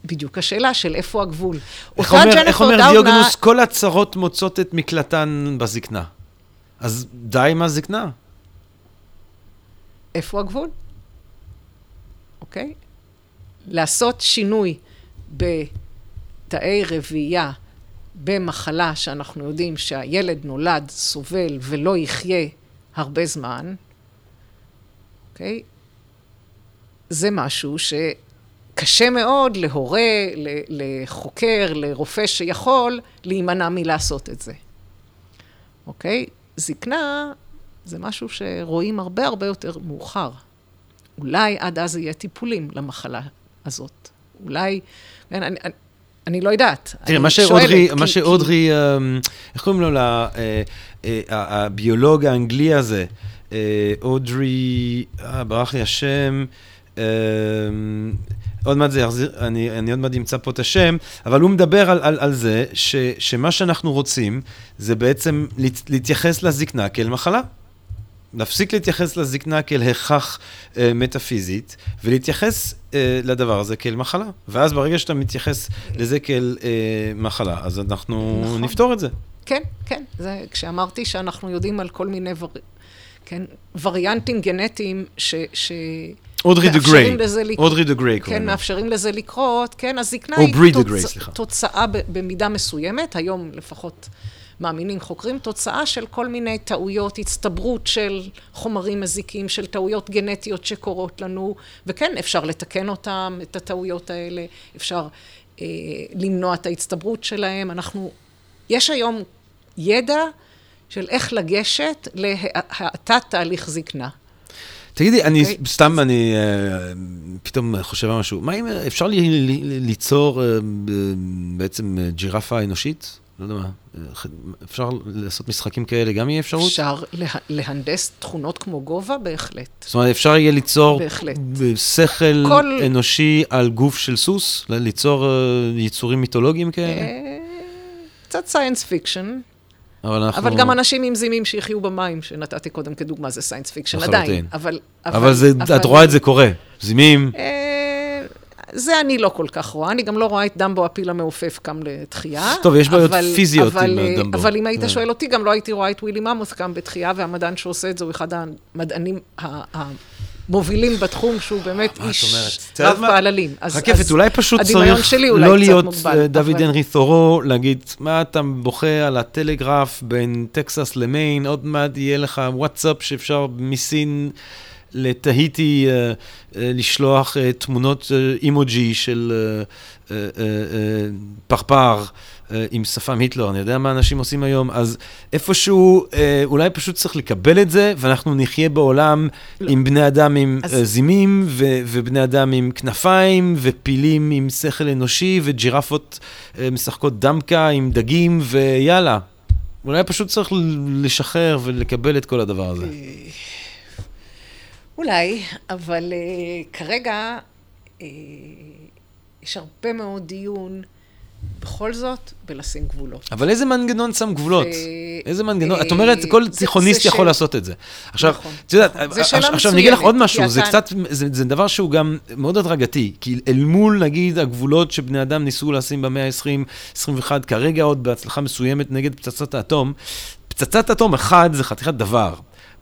בדיוק השאלה של איפה הגבול. איך אומר, איך אומר דאונה... דיוגנוס, כל הצרות מוצאות את מקלטן בזקנה. אז די עם הזקנה. איפה הגבול? אוקיי? לעשות שינוי ב... תאי רבייה במחלה שאנחנו יודעים שהילד נולד, סובל ולא יחיה הרבה זמן, אוקיי? זה משהו שקשה מאוד להורה, לחוקר, לרופא שיכול להימנע מלעשות את זה, אוקיי? זקנה זה משהו שרואים הרבה הרבה יותר מאוחר. אולי עד אז יהיה טיפולים למחלה הזאת. אולי, כן, אני, אני לא יודעת. תראה, מה שאודרי, מה שאודרי, אמ, איך קוראים לו, אה, אה, הביולוג האנגלי הזה, אה, אודרי, ברח לי השם, אמ, עוד מעט זה יחזיר, אני, אני עוד מעט אמצא פה את השם, אבל הוא מדבר על, על, על זה ש, שמה שאנחנו רוצים זה בעצם להתייחס לזקנה כאל מחלה. להפסיק להתייחס לזקנה כאל הכרח אה, מטאפיזית, ולהתייחס אה, לדבר הזה כאל מחלה. ואז ברגע שאתה מתייחס לזה כאל אה, מחלה, אז אנחנו נכון. נפתור את זה. כן, כן. זה כשאמרתי שאנחנו יודעים על כל מיני ור... כן, וריאנטים גנטיים ש... ש... אודרי דה גריי, אודרי דה גריי קוראים כן, מאפשרים לזה לקרות, כן, הזקנה היא תוצ... תוצאה במידה מסוימת, היום לפחות מאמינים חוקרים, תוצאה של כל מיני טעויות, הצטברות של חומרים מזיקים, של טעויות גנטיות שקורות לנו, וכן, אפשר לתקן אותם, את הטעויות האלה, אפשר אה, למנוע את ההצטברות שלהם. אנחנו, יש היום ידע של איך לגשת להאטת תהליך זקנה. תגידי, אני, okay. אוקיי. סתם, אני uh, פתאום חושב על משהו. מה אם אפשר לי, לי, ליצור uh, בעצם ג'ירפה אנושית? לא יודע מה, אפשר לעשות משחקים כאלה, גם יהיה אפשרות? אפשר לה, להנדס תכונות כמו גובה, בהחלט. זאת אומרת, אפשר יהיה ליצור בהחלט. שכל כל... אנושי על גוף של סוס? ליצור uh, יצורים מיתולוגיים כאלה? אה, קצת science fiction. אבל אנחנו... אבל גם אנשים עם זימים שיחיו במים, שנתתי קודם כדוגמה, זה science fiction עדיין. אבל... אבל, אבל זה, אבל... את רואה את זה קורה. זימים... אה, זה אני לא כל כך רואה, אני גם לא רואה את דמבו הפיל המעופף קם לתחייה. טוב, יש בעיות פיזיות אבל, עם דמבו. אבל אם היית yeah. כן. שואל אותי, גם לא הייתי רואה את ווילי ממוס קם בתחייה, והמדען שעושה את זה הוא אחד המדענים המובילים בתחום, שהוא באמת איש רב פעללים. חכפת, אולי פשוט צריך לא להיות אה, דוד הנרי תורו, להגיד, מה אתה בוכה על הטלגרף בין טקסס למיין, עוד מעט יהיה לך וואטסאפ שאפשר מסין... לתהיטי אה, אה, לשלוח אה, תמונות אימוג'י של אה, אה, פרפר. אה, עם שפם היטלר, אני יודע מה אנשים עושים היום, אז איפשהו, אולי פשוט צריך לקבל את זה, ואנחנו נחיה בעולם לא. עם בני אדם עם אז-. זימים, ו- ובני אדם עם כנפיים, ופילים עם שכל אנושי, וג'ירפות משחקות דמקה עם דגים, ויאללה. אולי פשוט צריך לשחרר ולקבל את כל הדבר הזה. אולי, אבל uh, כרגע uh, יש הרבה מאוד דיון בכל זאת בלשים גבולות. אבל איזה מנגנון שם גבולות? ו- איזה מנגנון? אה, את אומרת, כל זה- תיכוניסט זה יכול שאלה. לעשות את זה. עכשיו, נכון, את יודעת, נכון. שאלה עכשיו אני אגיד לך עוד משהו, זה אתה- קצת, זה זה דבר שהוא גם מאוד הדרגתי, כי אל מול, נגיד, הגבולות שבני אדם ניסו לשים במאה ה-20-21, כרגע עוד בהצלחה מסוימת נגד פצצת האטום, פצצת אטום אחד זה חתיכת דבר.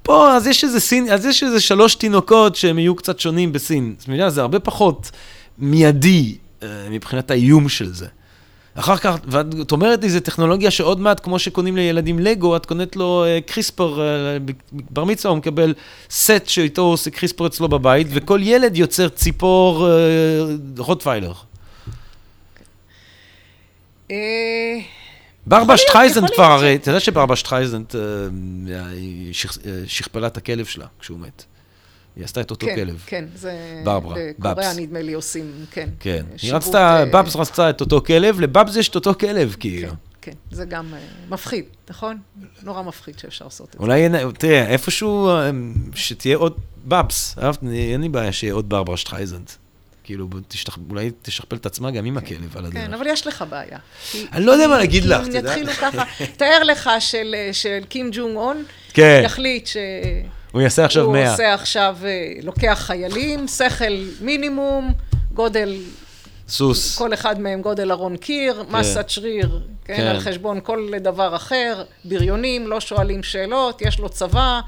פה, אז יש איזה סין, אז יש איזה שלוש תינוקות שהם יהיו קצת שונים בסין. זאת אומרת, זה הרבה פחות מיידי אה, מבחינת האיום של זה. אחר כך, ואת אומרת לי, זו טכנולוגיה שעוד מעט, כמו שקונים לילדים לגו, את קונית לו אה, קריספר, אה, בר מצווה, הוא מקבל סט שאיתו הוא עושה קריספר אצלו בבית, וכל ילד יוצר ציפור רוטוויילר. אה, ברברה להיות, שטרייזנד כבר, הרי, אתה יודע שברברה שטרייזנד אה, היא אה, שכפלה את הכלב שלה כשהוא מת. היא עשתה את אותו כן, כלב. כן, זה... ברברה, בקוריאה בבס. נדמה לי עושים, כן. כן. היא שיווק, רצתה, אה, בבס רצתה את אותו כלב, לבבס יש את אותו כלב, כאילו. כן, כן, זה גם אה, מפחיד, נכון? נורא מפחיד שאפשר לעשות את זה. אולי, תראה, איפשהו אה, שתהיה עוד בבס, אין לי בעיה שיהיה עוד ברברה שטרייזנד. כאילו, תשתכ- אולי תשכפל את עצמה גם עם הכלב על הדרך. כן, אבל יש לך בעיה. אני לא יודע מה להגיד לך, אם את יודעת. יתחילו ככה, תאר לך של, אה, של קים ג'ונג און, כן, יחליט שהוא הוא יעשה עכשיו 100. עושה עכשיו, אה, לוקח חיילים, שכל מינימום, גודל, סוס. כל אחד מהם גודל ארון קיר, מסת שריר, כן, כן. על חשבון כל דבר אחר, בריונים, לא שואלים שאלות, יש לו צבא.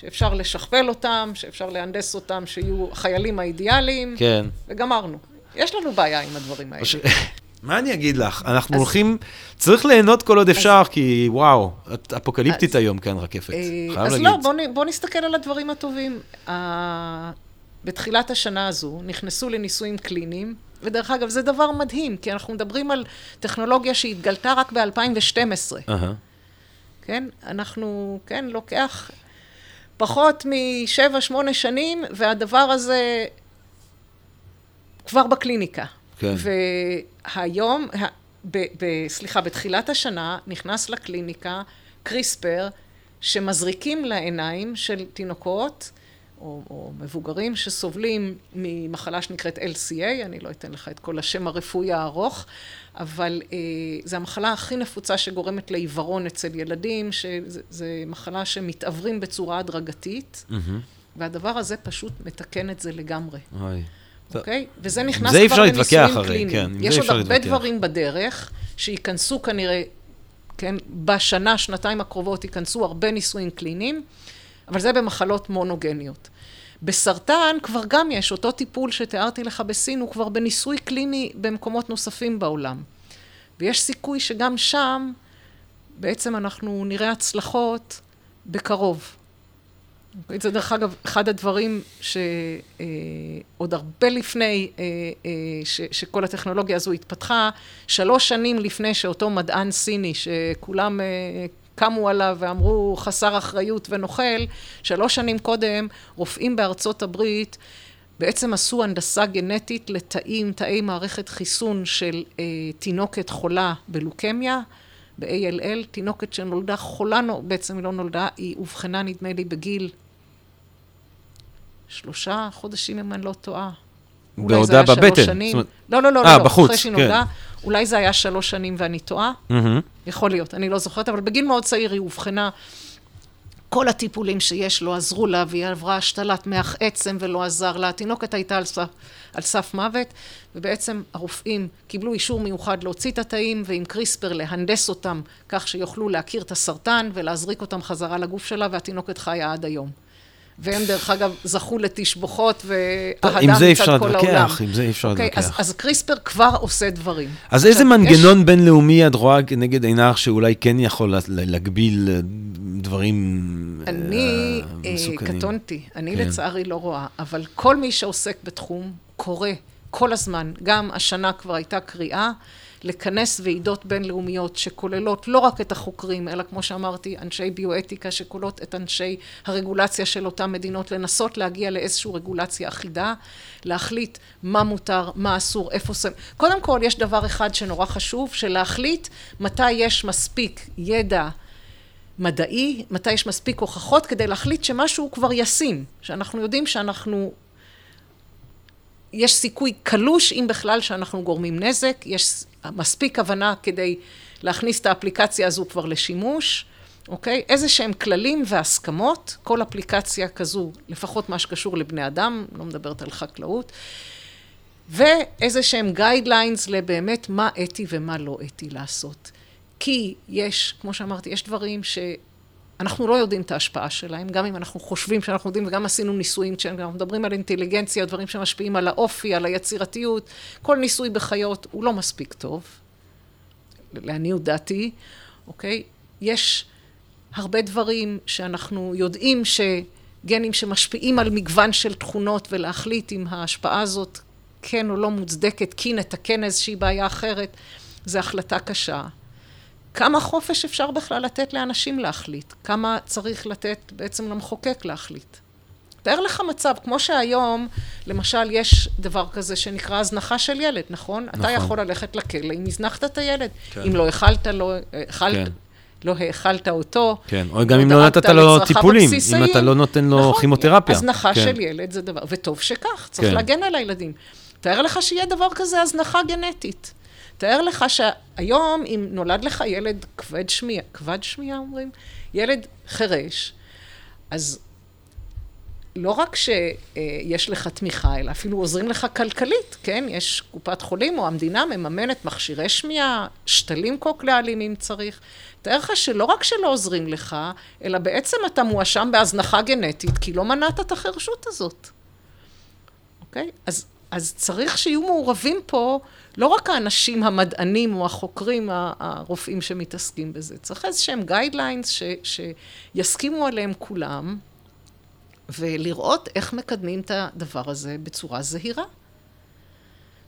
שאפשר לשכפל אותם, שאפשר להנדס אותם, שיהיו החיילים האידיאליים, כן. וגמרנו. יש לנו בעיה עם הדברים האלה. מה אני אגיד לך? אנחנו אז- הולכים, צריך ליהנות כל עוד אפשר, כי וואו, את אפוקליפטית אז- היום כאן רקפת. אה, חייב אז להגיד. לא, בוא, בוא נסתכל על הדברים הטובים. ה- בתחילת השנה הזו נכנסו לניסויים קליניים, ודרך אגב, זה דבר מדהים, כי אנחנו מדברים על טכנולוגיה שהתגלתה רק ב-2012, אהה. כן? אנחנו, כן, לוקח פחות משבע, שמונה שנים, והדבר הזה כבר בקליניקה. כן. והיום, ב, ב, סליחה, בתחילת השנה נכנס לקליניקה קריספר, שמזריקים לעיניים של תינוקות, או, או מבוגרים שסובלים ממחלה שנקראת LCA, אני לא אתן לך את כל השם הרפואי הארוך, אבל אה, זו המחלה הכי נפוצה שגורמת לעיוורון אצל ילדים, שזו מחלה שמתעוורים בצורה הדרגתית, מהמם. והדבר הזה פשוט מתקן את זה לגמרי. אוי. אוקיי? וזה נכנס כבר בניסויים הרי, קליניים. כן, יש עוד הרבה להתווכח. דברים בדרך, שייכנסו כנראה, כן, בשנה, שנתיים הקרובות ייכנסו הרבה ניסויים קליניים, אבל זה במחלות מונוגניות. בסרטן כבר גם יש, אותו טיפול שתיארתי לך בסין, הוא כבר בניסוי קליני במקומות נוספים בעולם. ויש סיכוי שגם שם, בעצם אנחנו נראה הצלחות בקרוב. זה דרך אגב אחד הדברים שעוד הרבה לפני אה, אה, ש, שכל הטכנולוגיה הזו התפתחה, שלוש שנים לפני שאותו מדען סיני שכולם אה, קמו עליו ואמרו חסר אחריות ונוכל, שלוש שנים קודם רופאים בארצות הברית בעצם עשו הנדסה גנטית לתאים, תאי מערכת חיסון של אה, תינוקת חולה בלוקמיה. ב-ALL, תינוקת שנולדה חולה, בעצם היא לא נולדה, היא אובחנה נדמה לי בגיל שלושה חודשים אם אני לא טועה. אולי זה בעודה היה שלוש בבטן. שנים. זאת אומרת- לא, לא, לא, אה, לא, בחוץ, אחרי שהיא כן. אולי זה היה שלוש שנים ואני טועה. מהמם. יכול להיות, אני לא זוכרת, אבל בגיל מאוד צעיר היא אובחנה. כל הטיפולים שיש לא עזרו לה, והיא עברה השתלת מח עצם ולא עזר לה. התינוקת הייתה על סף, על סף מוות, ובעצם הרופאים קיבלו אישור מיוחד להוציא את התאים, ועם קריספר להנדס אותם כך שיוכלו להכיר את הסרטן ולהזריק אותם חזרה לגוף שלה, והתינוקת חיה עד היום. והם דרך אגב זכו לתשבחות טוב, ואהדה עם זה אי מצד אפשר כל להתווכח, העולם. עם זה אי אפשר אוקיי, אז, להתווכח. אז קריספר כבר עושה דברים. אז איזה יש- מנגנון בינלאומי את רואה נגד עינך שאולי כן יכול לה- להגביל אה, דברים אני אה, אה, מסוכנים? קטונתי, אני כן. לצערי לא רואה, אבל כל מי שעוסק בתחום קורא כל הזמן. גם השנה כבר הייתה קריאה לכנס ועידות בינלאומיות שכוללות לא רק את החוקרים, אלא כמו שאמרתי, אנשי ביואתיקה שכוללות את אנשי הרגולציה של אותן מדינות, לנסות להגיע לאיזושהי רגולציה אחידה, להחליט מה מותר, מה אסור, איפה שמים. קודם כל, יש דבר אחד שנורא חשוב, שלהחליט מתי יש מספיק ידע מדעי, מתי יש מספיק הוכחות כדי להחליט שמשהו הוא כבר ישים, שאנחנו יודעים שאנחנו, יש סיכוי קלוש, אם בכלל, שאנחנו גורמים נזק, יש מספיק הבנה כדי להכניס את האפליקציה הזו כבר לשימוש, אוקיי? איזה שהם כללים והסכמות, כל אפליקציה כזו, לפחות מה שקשור לבני אדם, לא מדברת על חקלאות, ואיזה שהם guidelines לבאמת מה אתי ומה לא אתי לעשות. כי יש, כמו שאמרתי, יש דברים שאנחנו לא יודעים את ההשפעה שלהם, גם אם אנחנו חושבים שאנחנו יודעים, וגם עשינו ניסויים, כשאנחנו מדברים על אינטליגנציה, דברים שמשפיעים על האופי, על היצירתיות, כל ניסוי בחיות הוא לא מספיק טוב, לעניות דעתי, אוקיי? יש הרבה דברים שאנחנו יודעים שגנים שמשפיעים על מגוון של תכונות, ולהחליט אם ההשפעה הזאת כן או לא מוצדקת, כי נתקן איזושהי בעיה אחרת, זו החלטה קשה. כמה חופש אפשר בכלל לתת לאנשים להחליט? כמה צריך לתת בעצם למחוקק להחליט? תאר לך מצב, כמו שהיום, למשל, יש דבר כזה שנקרא הזנחה של ילד, נכון? נכון. אתה יכול ללכת לכלא אם הזנחת את הילד. כן. אם לא האכלת, לא האכלת, כן. לא האכלת אותו. כן, או גם אם לא נתת לו טיפולים, אם הבסיסיים. אתה לא נותן לו נכון, כימותרפיה. הזנחה כן. של ילד זה דבר, וטוב שכך, צריך כן. להגן על הילדים. תאר לך שיהיה דבר כזה הזנחה גנטית. תאר לך שהיום, אם נולד לך ילד כבד שמיעה, כבד שמיעה אומרים? ילד חירש, אז לא רק שיש לך תמיכה, אלא אפילו עוזרים לך כלכלית, כן? יש קופת חולים או המדינה מממנת מכשירי שמיעה, שתלים קוקליאליים אם צריך. תאר לך שלא רק שלא עוזרים לך, אלא בעצם אתה מואשם בהזנחה גנטית, כי לא מנעת את החירשות הזאת. אוקיי? אז, אז צריך שיהיו מעורבים פה לא רק האנשים המדענים או החוקרים, הרופאים שמתעסקים בזה. צריך איזה שהם guidelines ש, שיסכימו עליהם כולם, ולראות איך מקדמים את הדבר הזה בצורה זהירה.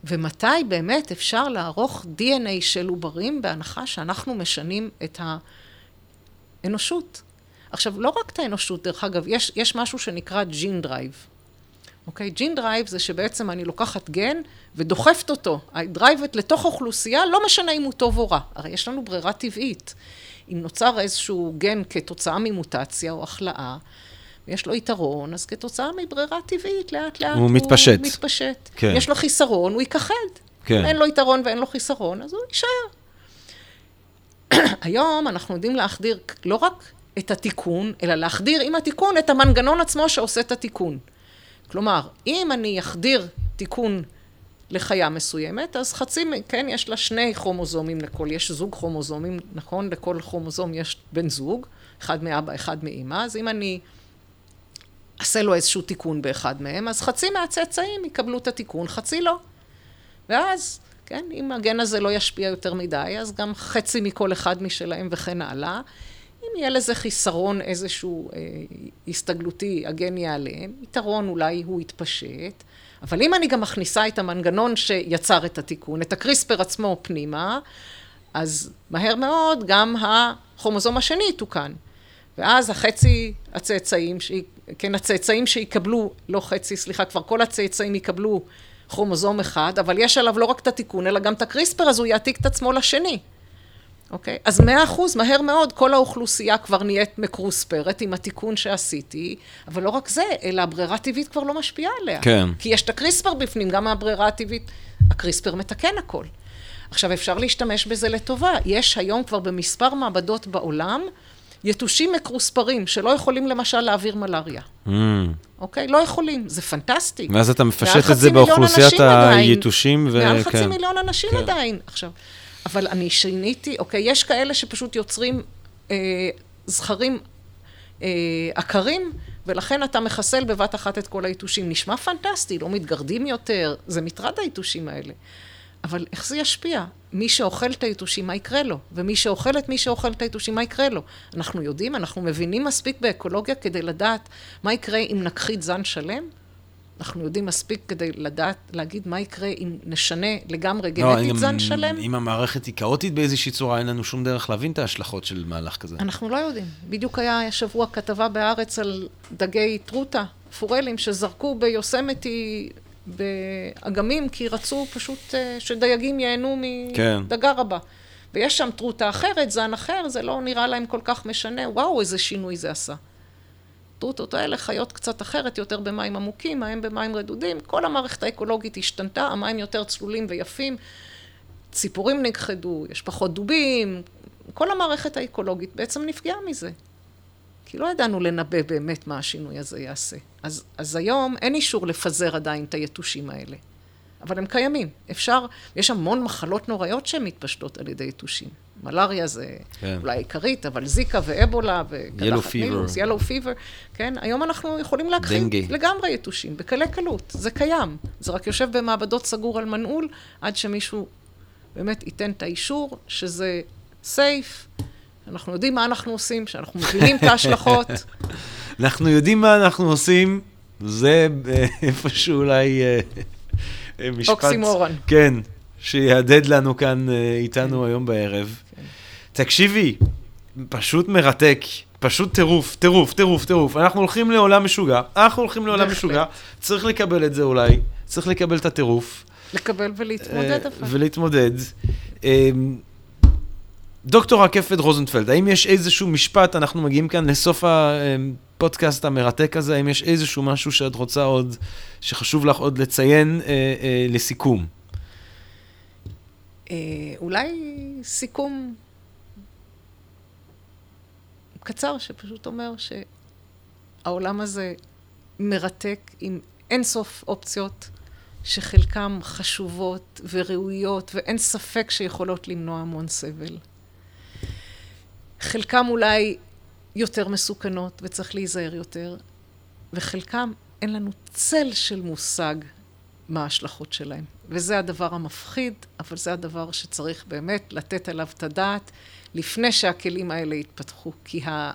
ומתי באמת אפשר לערוך DNA של עוברים בהנחה שאנחנו משנים את האנושות. עכשיו, לא רק את האנושות, דרך אגב, יש, יש משהו שנקרא gene drive. אוקיי? gene drive זה שבעצם אני לוקחת גן ודוחפת אותו, הדרייבת לתוך אוכלוסייה, לא משנה אם הוא טוב או רע. הרי יש לנו ברירה טבעית. אם נוצר איזשהו גן כתוצאה ממוטציה או הכלאה, ויש לו יתרון, אז כתוצאה מברירה טבעית, לאט לאט הוא מתפשט. הוא מתפשט. כן. יש לו חיסרון, הוא ייכחד. כן. אין לו יתרון ואין לו חיסרון, אז הוא יישאר. היום אנחנו יודעים להחדיר לא רק את התיקון, אלא להחדיר עם התיקון את המנגנון עצמו שעושה את התיקון. כלומר, אם אני אחדיר תיקון לחיה מסוימת, אז חצי, כן, יש לה שני כרומוזומים לכל, יש זוג כרומוזומים, נכון? לכל כרומוזום יש בן זוג, אחד מאבא, אחד מאימא, אז אם אני אעשה לו איזשהו תיקון באחד מהם, אז חצי מהצאצאים יקבלו את התיקון, חצי לא. ואז, כן, אם הגן הזה לא ישפיע יותר מדי, אז גם חצי מכל אחד משלהם וכן הלאה. אם יהיה לזה חיסרון איזשהו אה, הסתגלותי, הגן ייעלם, יתרון אולי הוא יתפשט, אבל אם אני גם מכניסה את המנגנון שיצר את התיקון, את הקריספר עצמו פנימה, אז מהר מאוד גם הכרומוזום השני יתוקן. ואז החצי הצאצאים, ש... כן, הצאצאים שיקבלו, לא חצי, סליחה, כבר כל הצאצאים יקבלו כרומוזום אחד, אבל יש עליו לא רק את התיקון, אלא גם את הקריספר, אז הוא יעתיק את עצמו לשני. אוקיי? אז מאה אחוז, מהר מאוד, כל האוכלוסייה כבר נהיית מקרוספרת עם התיקון שעשיתי, אבל לא רק זה, אלא הברירה הטבעית כבר לא משפיעה עליה. כן. כי יש את הקריספר בפנים, גם הברירה הטבעית, הקריספר מתקן הכל. עכשיו, אפשר להשתמש בזה לטובה. יש היום כבר במספר מעבדות בעולם, יתושים מקרוספרים, שלא יכולים למשל להעביר מלאריה. Mm. אוקיי? לא יכולים, זה פנטסטי. ואז אתה מפשט את זה באוכלוסיית. היתושים, ו... מעל חצי כן. מיליון אנשים כן. עדיין. עכשיו, אבל אני שיניתי, אוקיי, יש כאלה שפשוט יוצרים אה, זכרים אה, עקרים ולכן אתה מחסל בבת אחת את כל היתושים. נשמע פנטסטי, לא מתגרדים יותר, זה מטרד היתושים האלה. אבל איך זה ישפיע? מי שאוכל את היתושים, מה יקרה לו? ומי שאוכל את מי שאוכל את היתושים, מה יקרה לו? אנחנו יודעים, אנחנו מבינים מספיק באקולוגיה כדי לדעת מה יקרה אם נכחית זן שלם? אנחנו יודעים מספיק כדי לדעת, להגיד מה יקרה אם נשנה לגמרי לא, גנטית זן שלם? אם המערכת היא כאוטית באיזושהי צורה, אין לנו שום דרך להבין את ההשלכות של מהלך כזה. אנחנו לא יודעים. בדיוק היה השבוע כתבה בהארץ על דגי טרוטה, פורלים, שזרקו ביוסמתי באגמים, כי רצו פשוט אה, שדייגים ייהנו כן. מדגה רבה. ויש שם טרוטה אחרת, זן אחר, זה לא נראה להם כל כך משנה. וואו, איזה שינוי זה עשה. הטרוטות האלה חיות קצת אחרת, יותר במים עמוקים, ההם במים רדודים. כל המערכת האקולוגית השתנתה, המים יותר צלולים ויפים, ציפורים נכחדו, יש פחות דובים, כל המערכת האקולוגית בעצם נפגעה מזה. כי לא ידענו לנבא באמת מה השינוי הזה יעשה. אז, אז היום אין אישור לפזר עדיין את היתושים האלה. אבל הם קיימים. אפשר, יש המון מחלות נוראיות שהן מתפשטות על ידי יתושים. מלאריה זה כן. אולי עיקרית, אבל זיקה ואבולה וקדחת. נילוס, ילו פיבר, כן? היום אנחנו יכולים להכחיד. לגמרי יתושים, בקלי קלות. זה קיים. זה רק יושב במעבדות סגור על מנעול, עד שמישהו באמת ייתן את האישור שזה סייף. אנחנו יודעים מה אנחנו עושים, שאנחנו מבינים את ההשלכות. אנחנו יודעים מה אנחנו עושים, זה אה, איפשהו אולי אה, משפט... אוקסימורון. כן, שיהדהד לנו כאן אה, איתנו היום בערב. כן. תקשיבי, פשוט מרתק. פשוט טירוף, טירוף, טירוף, טירוף. אנחנו הולכים לעולם משוגע, אנחנו הולכים לעולם. משוגע, צריך לקבל את זה אולי, צריך לקבל את הטירוף. לקבל ולהתמודד אה, אבל. ולהתמודד. אה, דוקטור רקפת רוזנפלד, האם יש איזשהו משפט, אנחנו מגיעים כאן לסוף הפודקאסט המרתק הזה, האם יש איזשהו משהו שאת רוצה עוד, שחשוב לך עוד לציין אה, אה, לסיכום? אה, אולי סיכום קצר, שפשוט אומר שהעולם הזה מרתק עם אינסוף אופציות, שחלקן חשובות וראויות, ואין ספק שיכולות למנוע המון סבל. חלקם אולי יותר מסוכנות וצריך להיזהר יותר, וחלקם אין לנו צל של מושג מה ההשלכות שלהם. וזה הדבר המפחיד, אבל זה הדבר שצריך באמת לתת עליו את הדעת לפני שהכלים האלה יתפתחו. כי ה...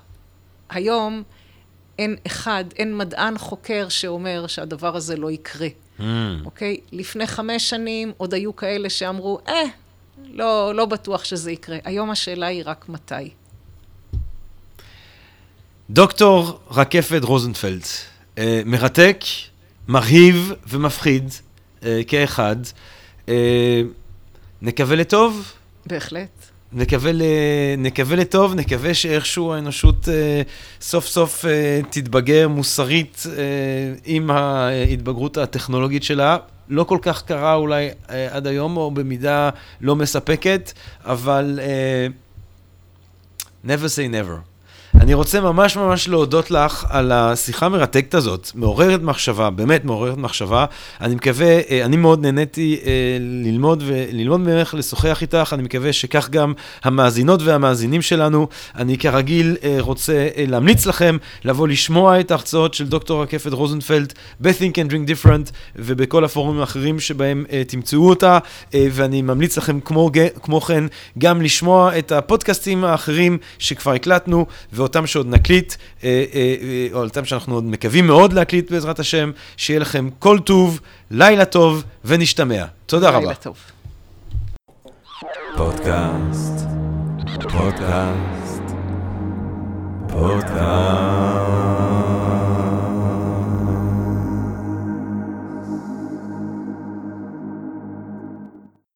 היום אין אחד, אין מדען חוקר שאומר שהדבר הזה לא יקרה. אוקיי? לפני חמש שנים עוד היו כאלה שאמרו, אה, לא, לא בטוח שזה יקרה. היום השאלה היא רק מתי. דוקטור רקפת רוזנפלד, אה, מרתק, מרהיב ומפחיד אה, כאחד. אה, נקווה לטוב, בהחלט. נקווה, ל... נקווה לטוב, נקווה שאיכשהו האנושות אה, סוף סוף אה, תתבגר מוסרית אה, עם ההתבגרות הטכנולוגית שלה. לא כל כך קרה אולי אה, עד היום, או במידה לא מספקת, אבל אה, never say never. אני רוצה ממש ממש להודות לך על השיחה המרתקת הזאת, מעוררת מחשבה, באמת מעוררת מחשבה. אני מקווה, אה, אני מאוד נהניתי אה, ללמוד וללמוד ממך, לשוחח איתך, אני מקווה שכך גם המאזינות והמאזינים שלנו. אני כרגיל אה, רוצה להמליץ לכם לבוא לשמוע את ההרצאות של דוקטור רקפת רוזנפלד ב-Think and Drink Different ובכל הפורומים האחרים שבהם תמצאו אותה, ואני ממליץ לכם כמו, כמו כן גם לשמוע את הפודקאסטים האחרים שכבר הקלטנו ואותם שעוד נקליט, אה, אה, אה, או אותם שאנחנו עוד מקווים מאוד להקליט בעזרת השם, שיהיה לכם כל טוב, לילה טוב ונשתמע. תודה רבה. לילה טוב. פודקאסט, פודקאסט, פודקאסט.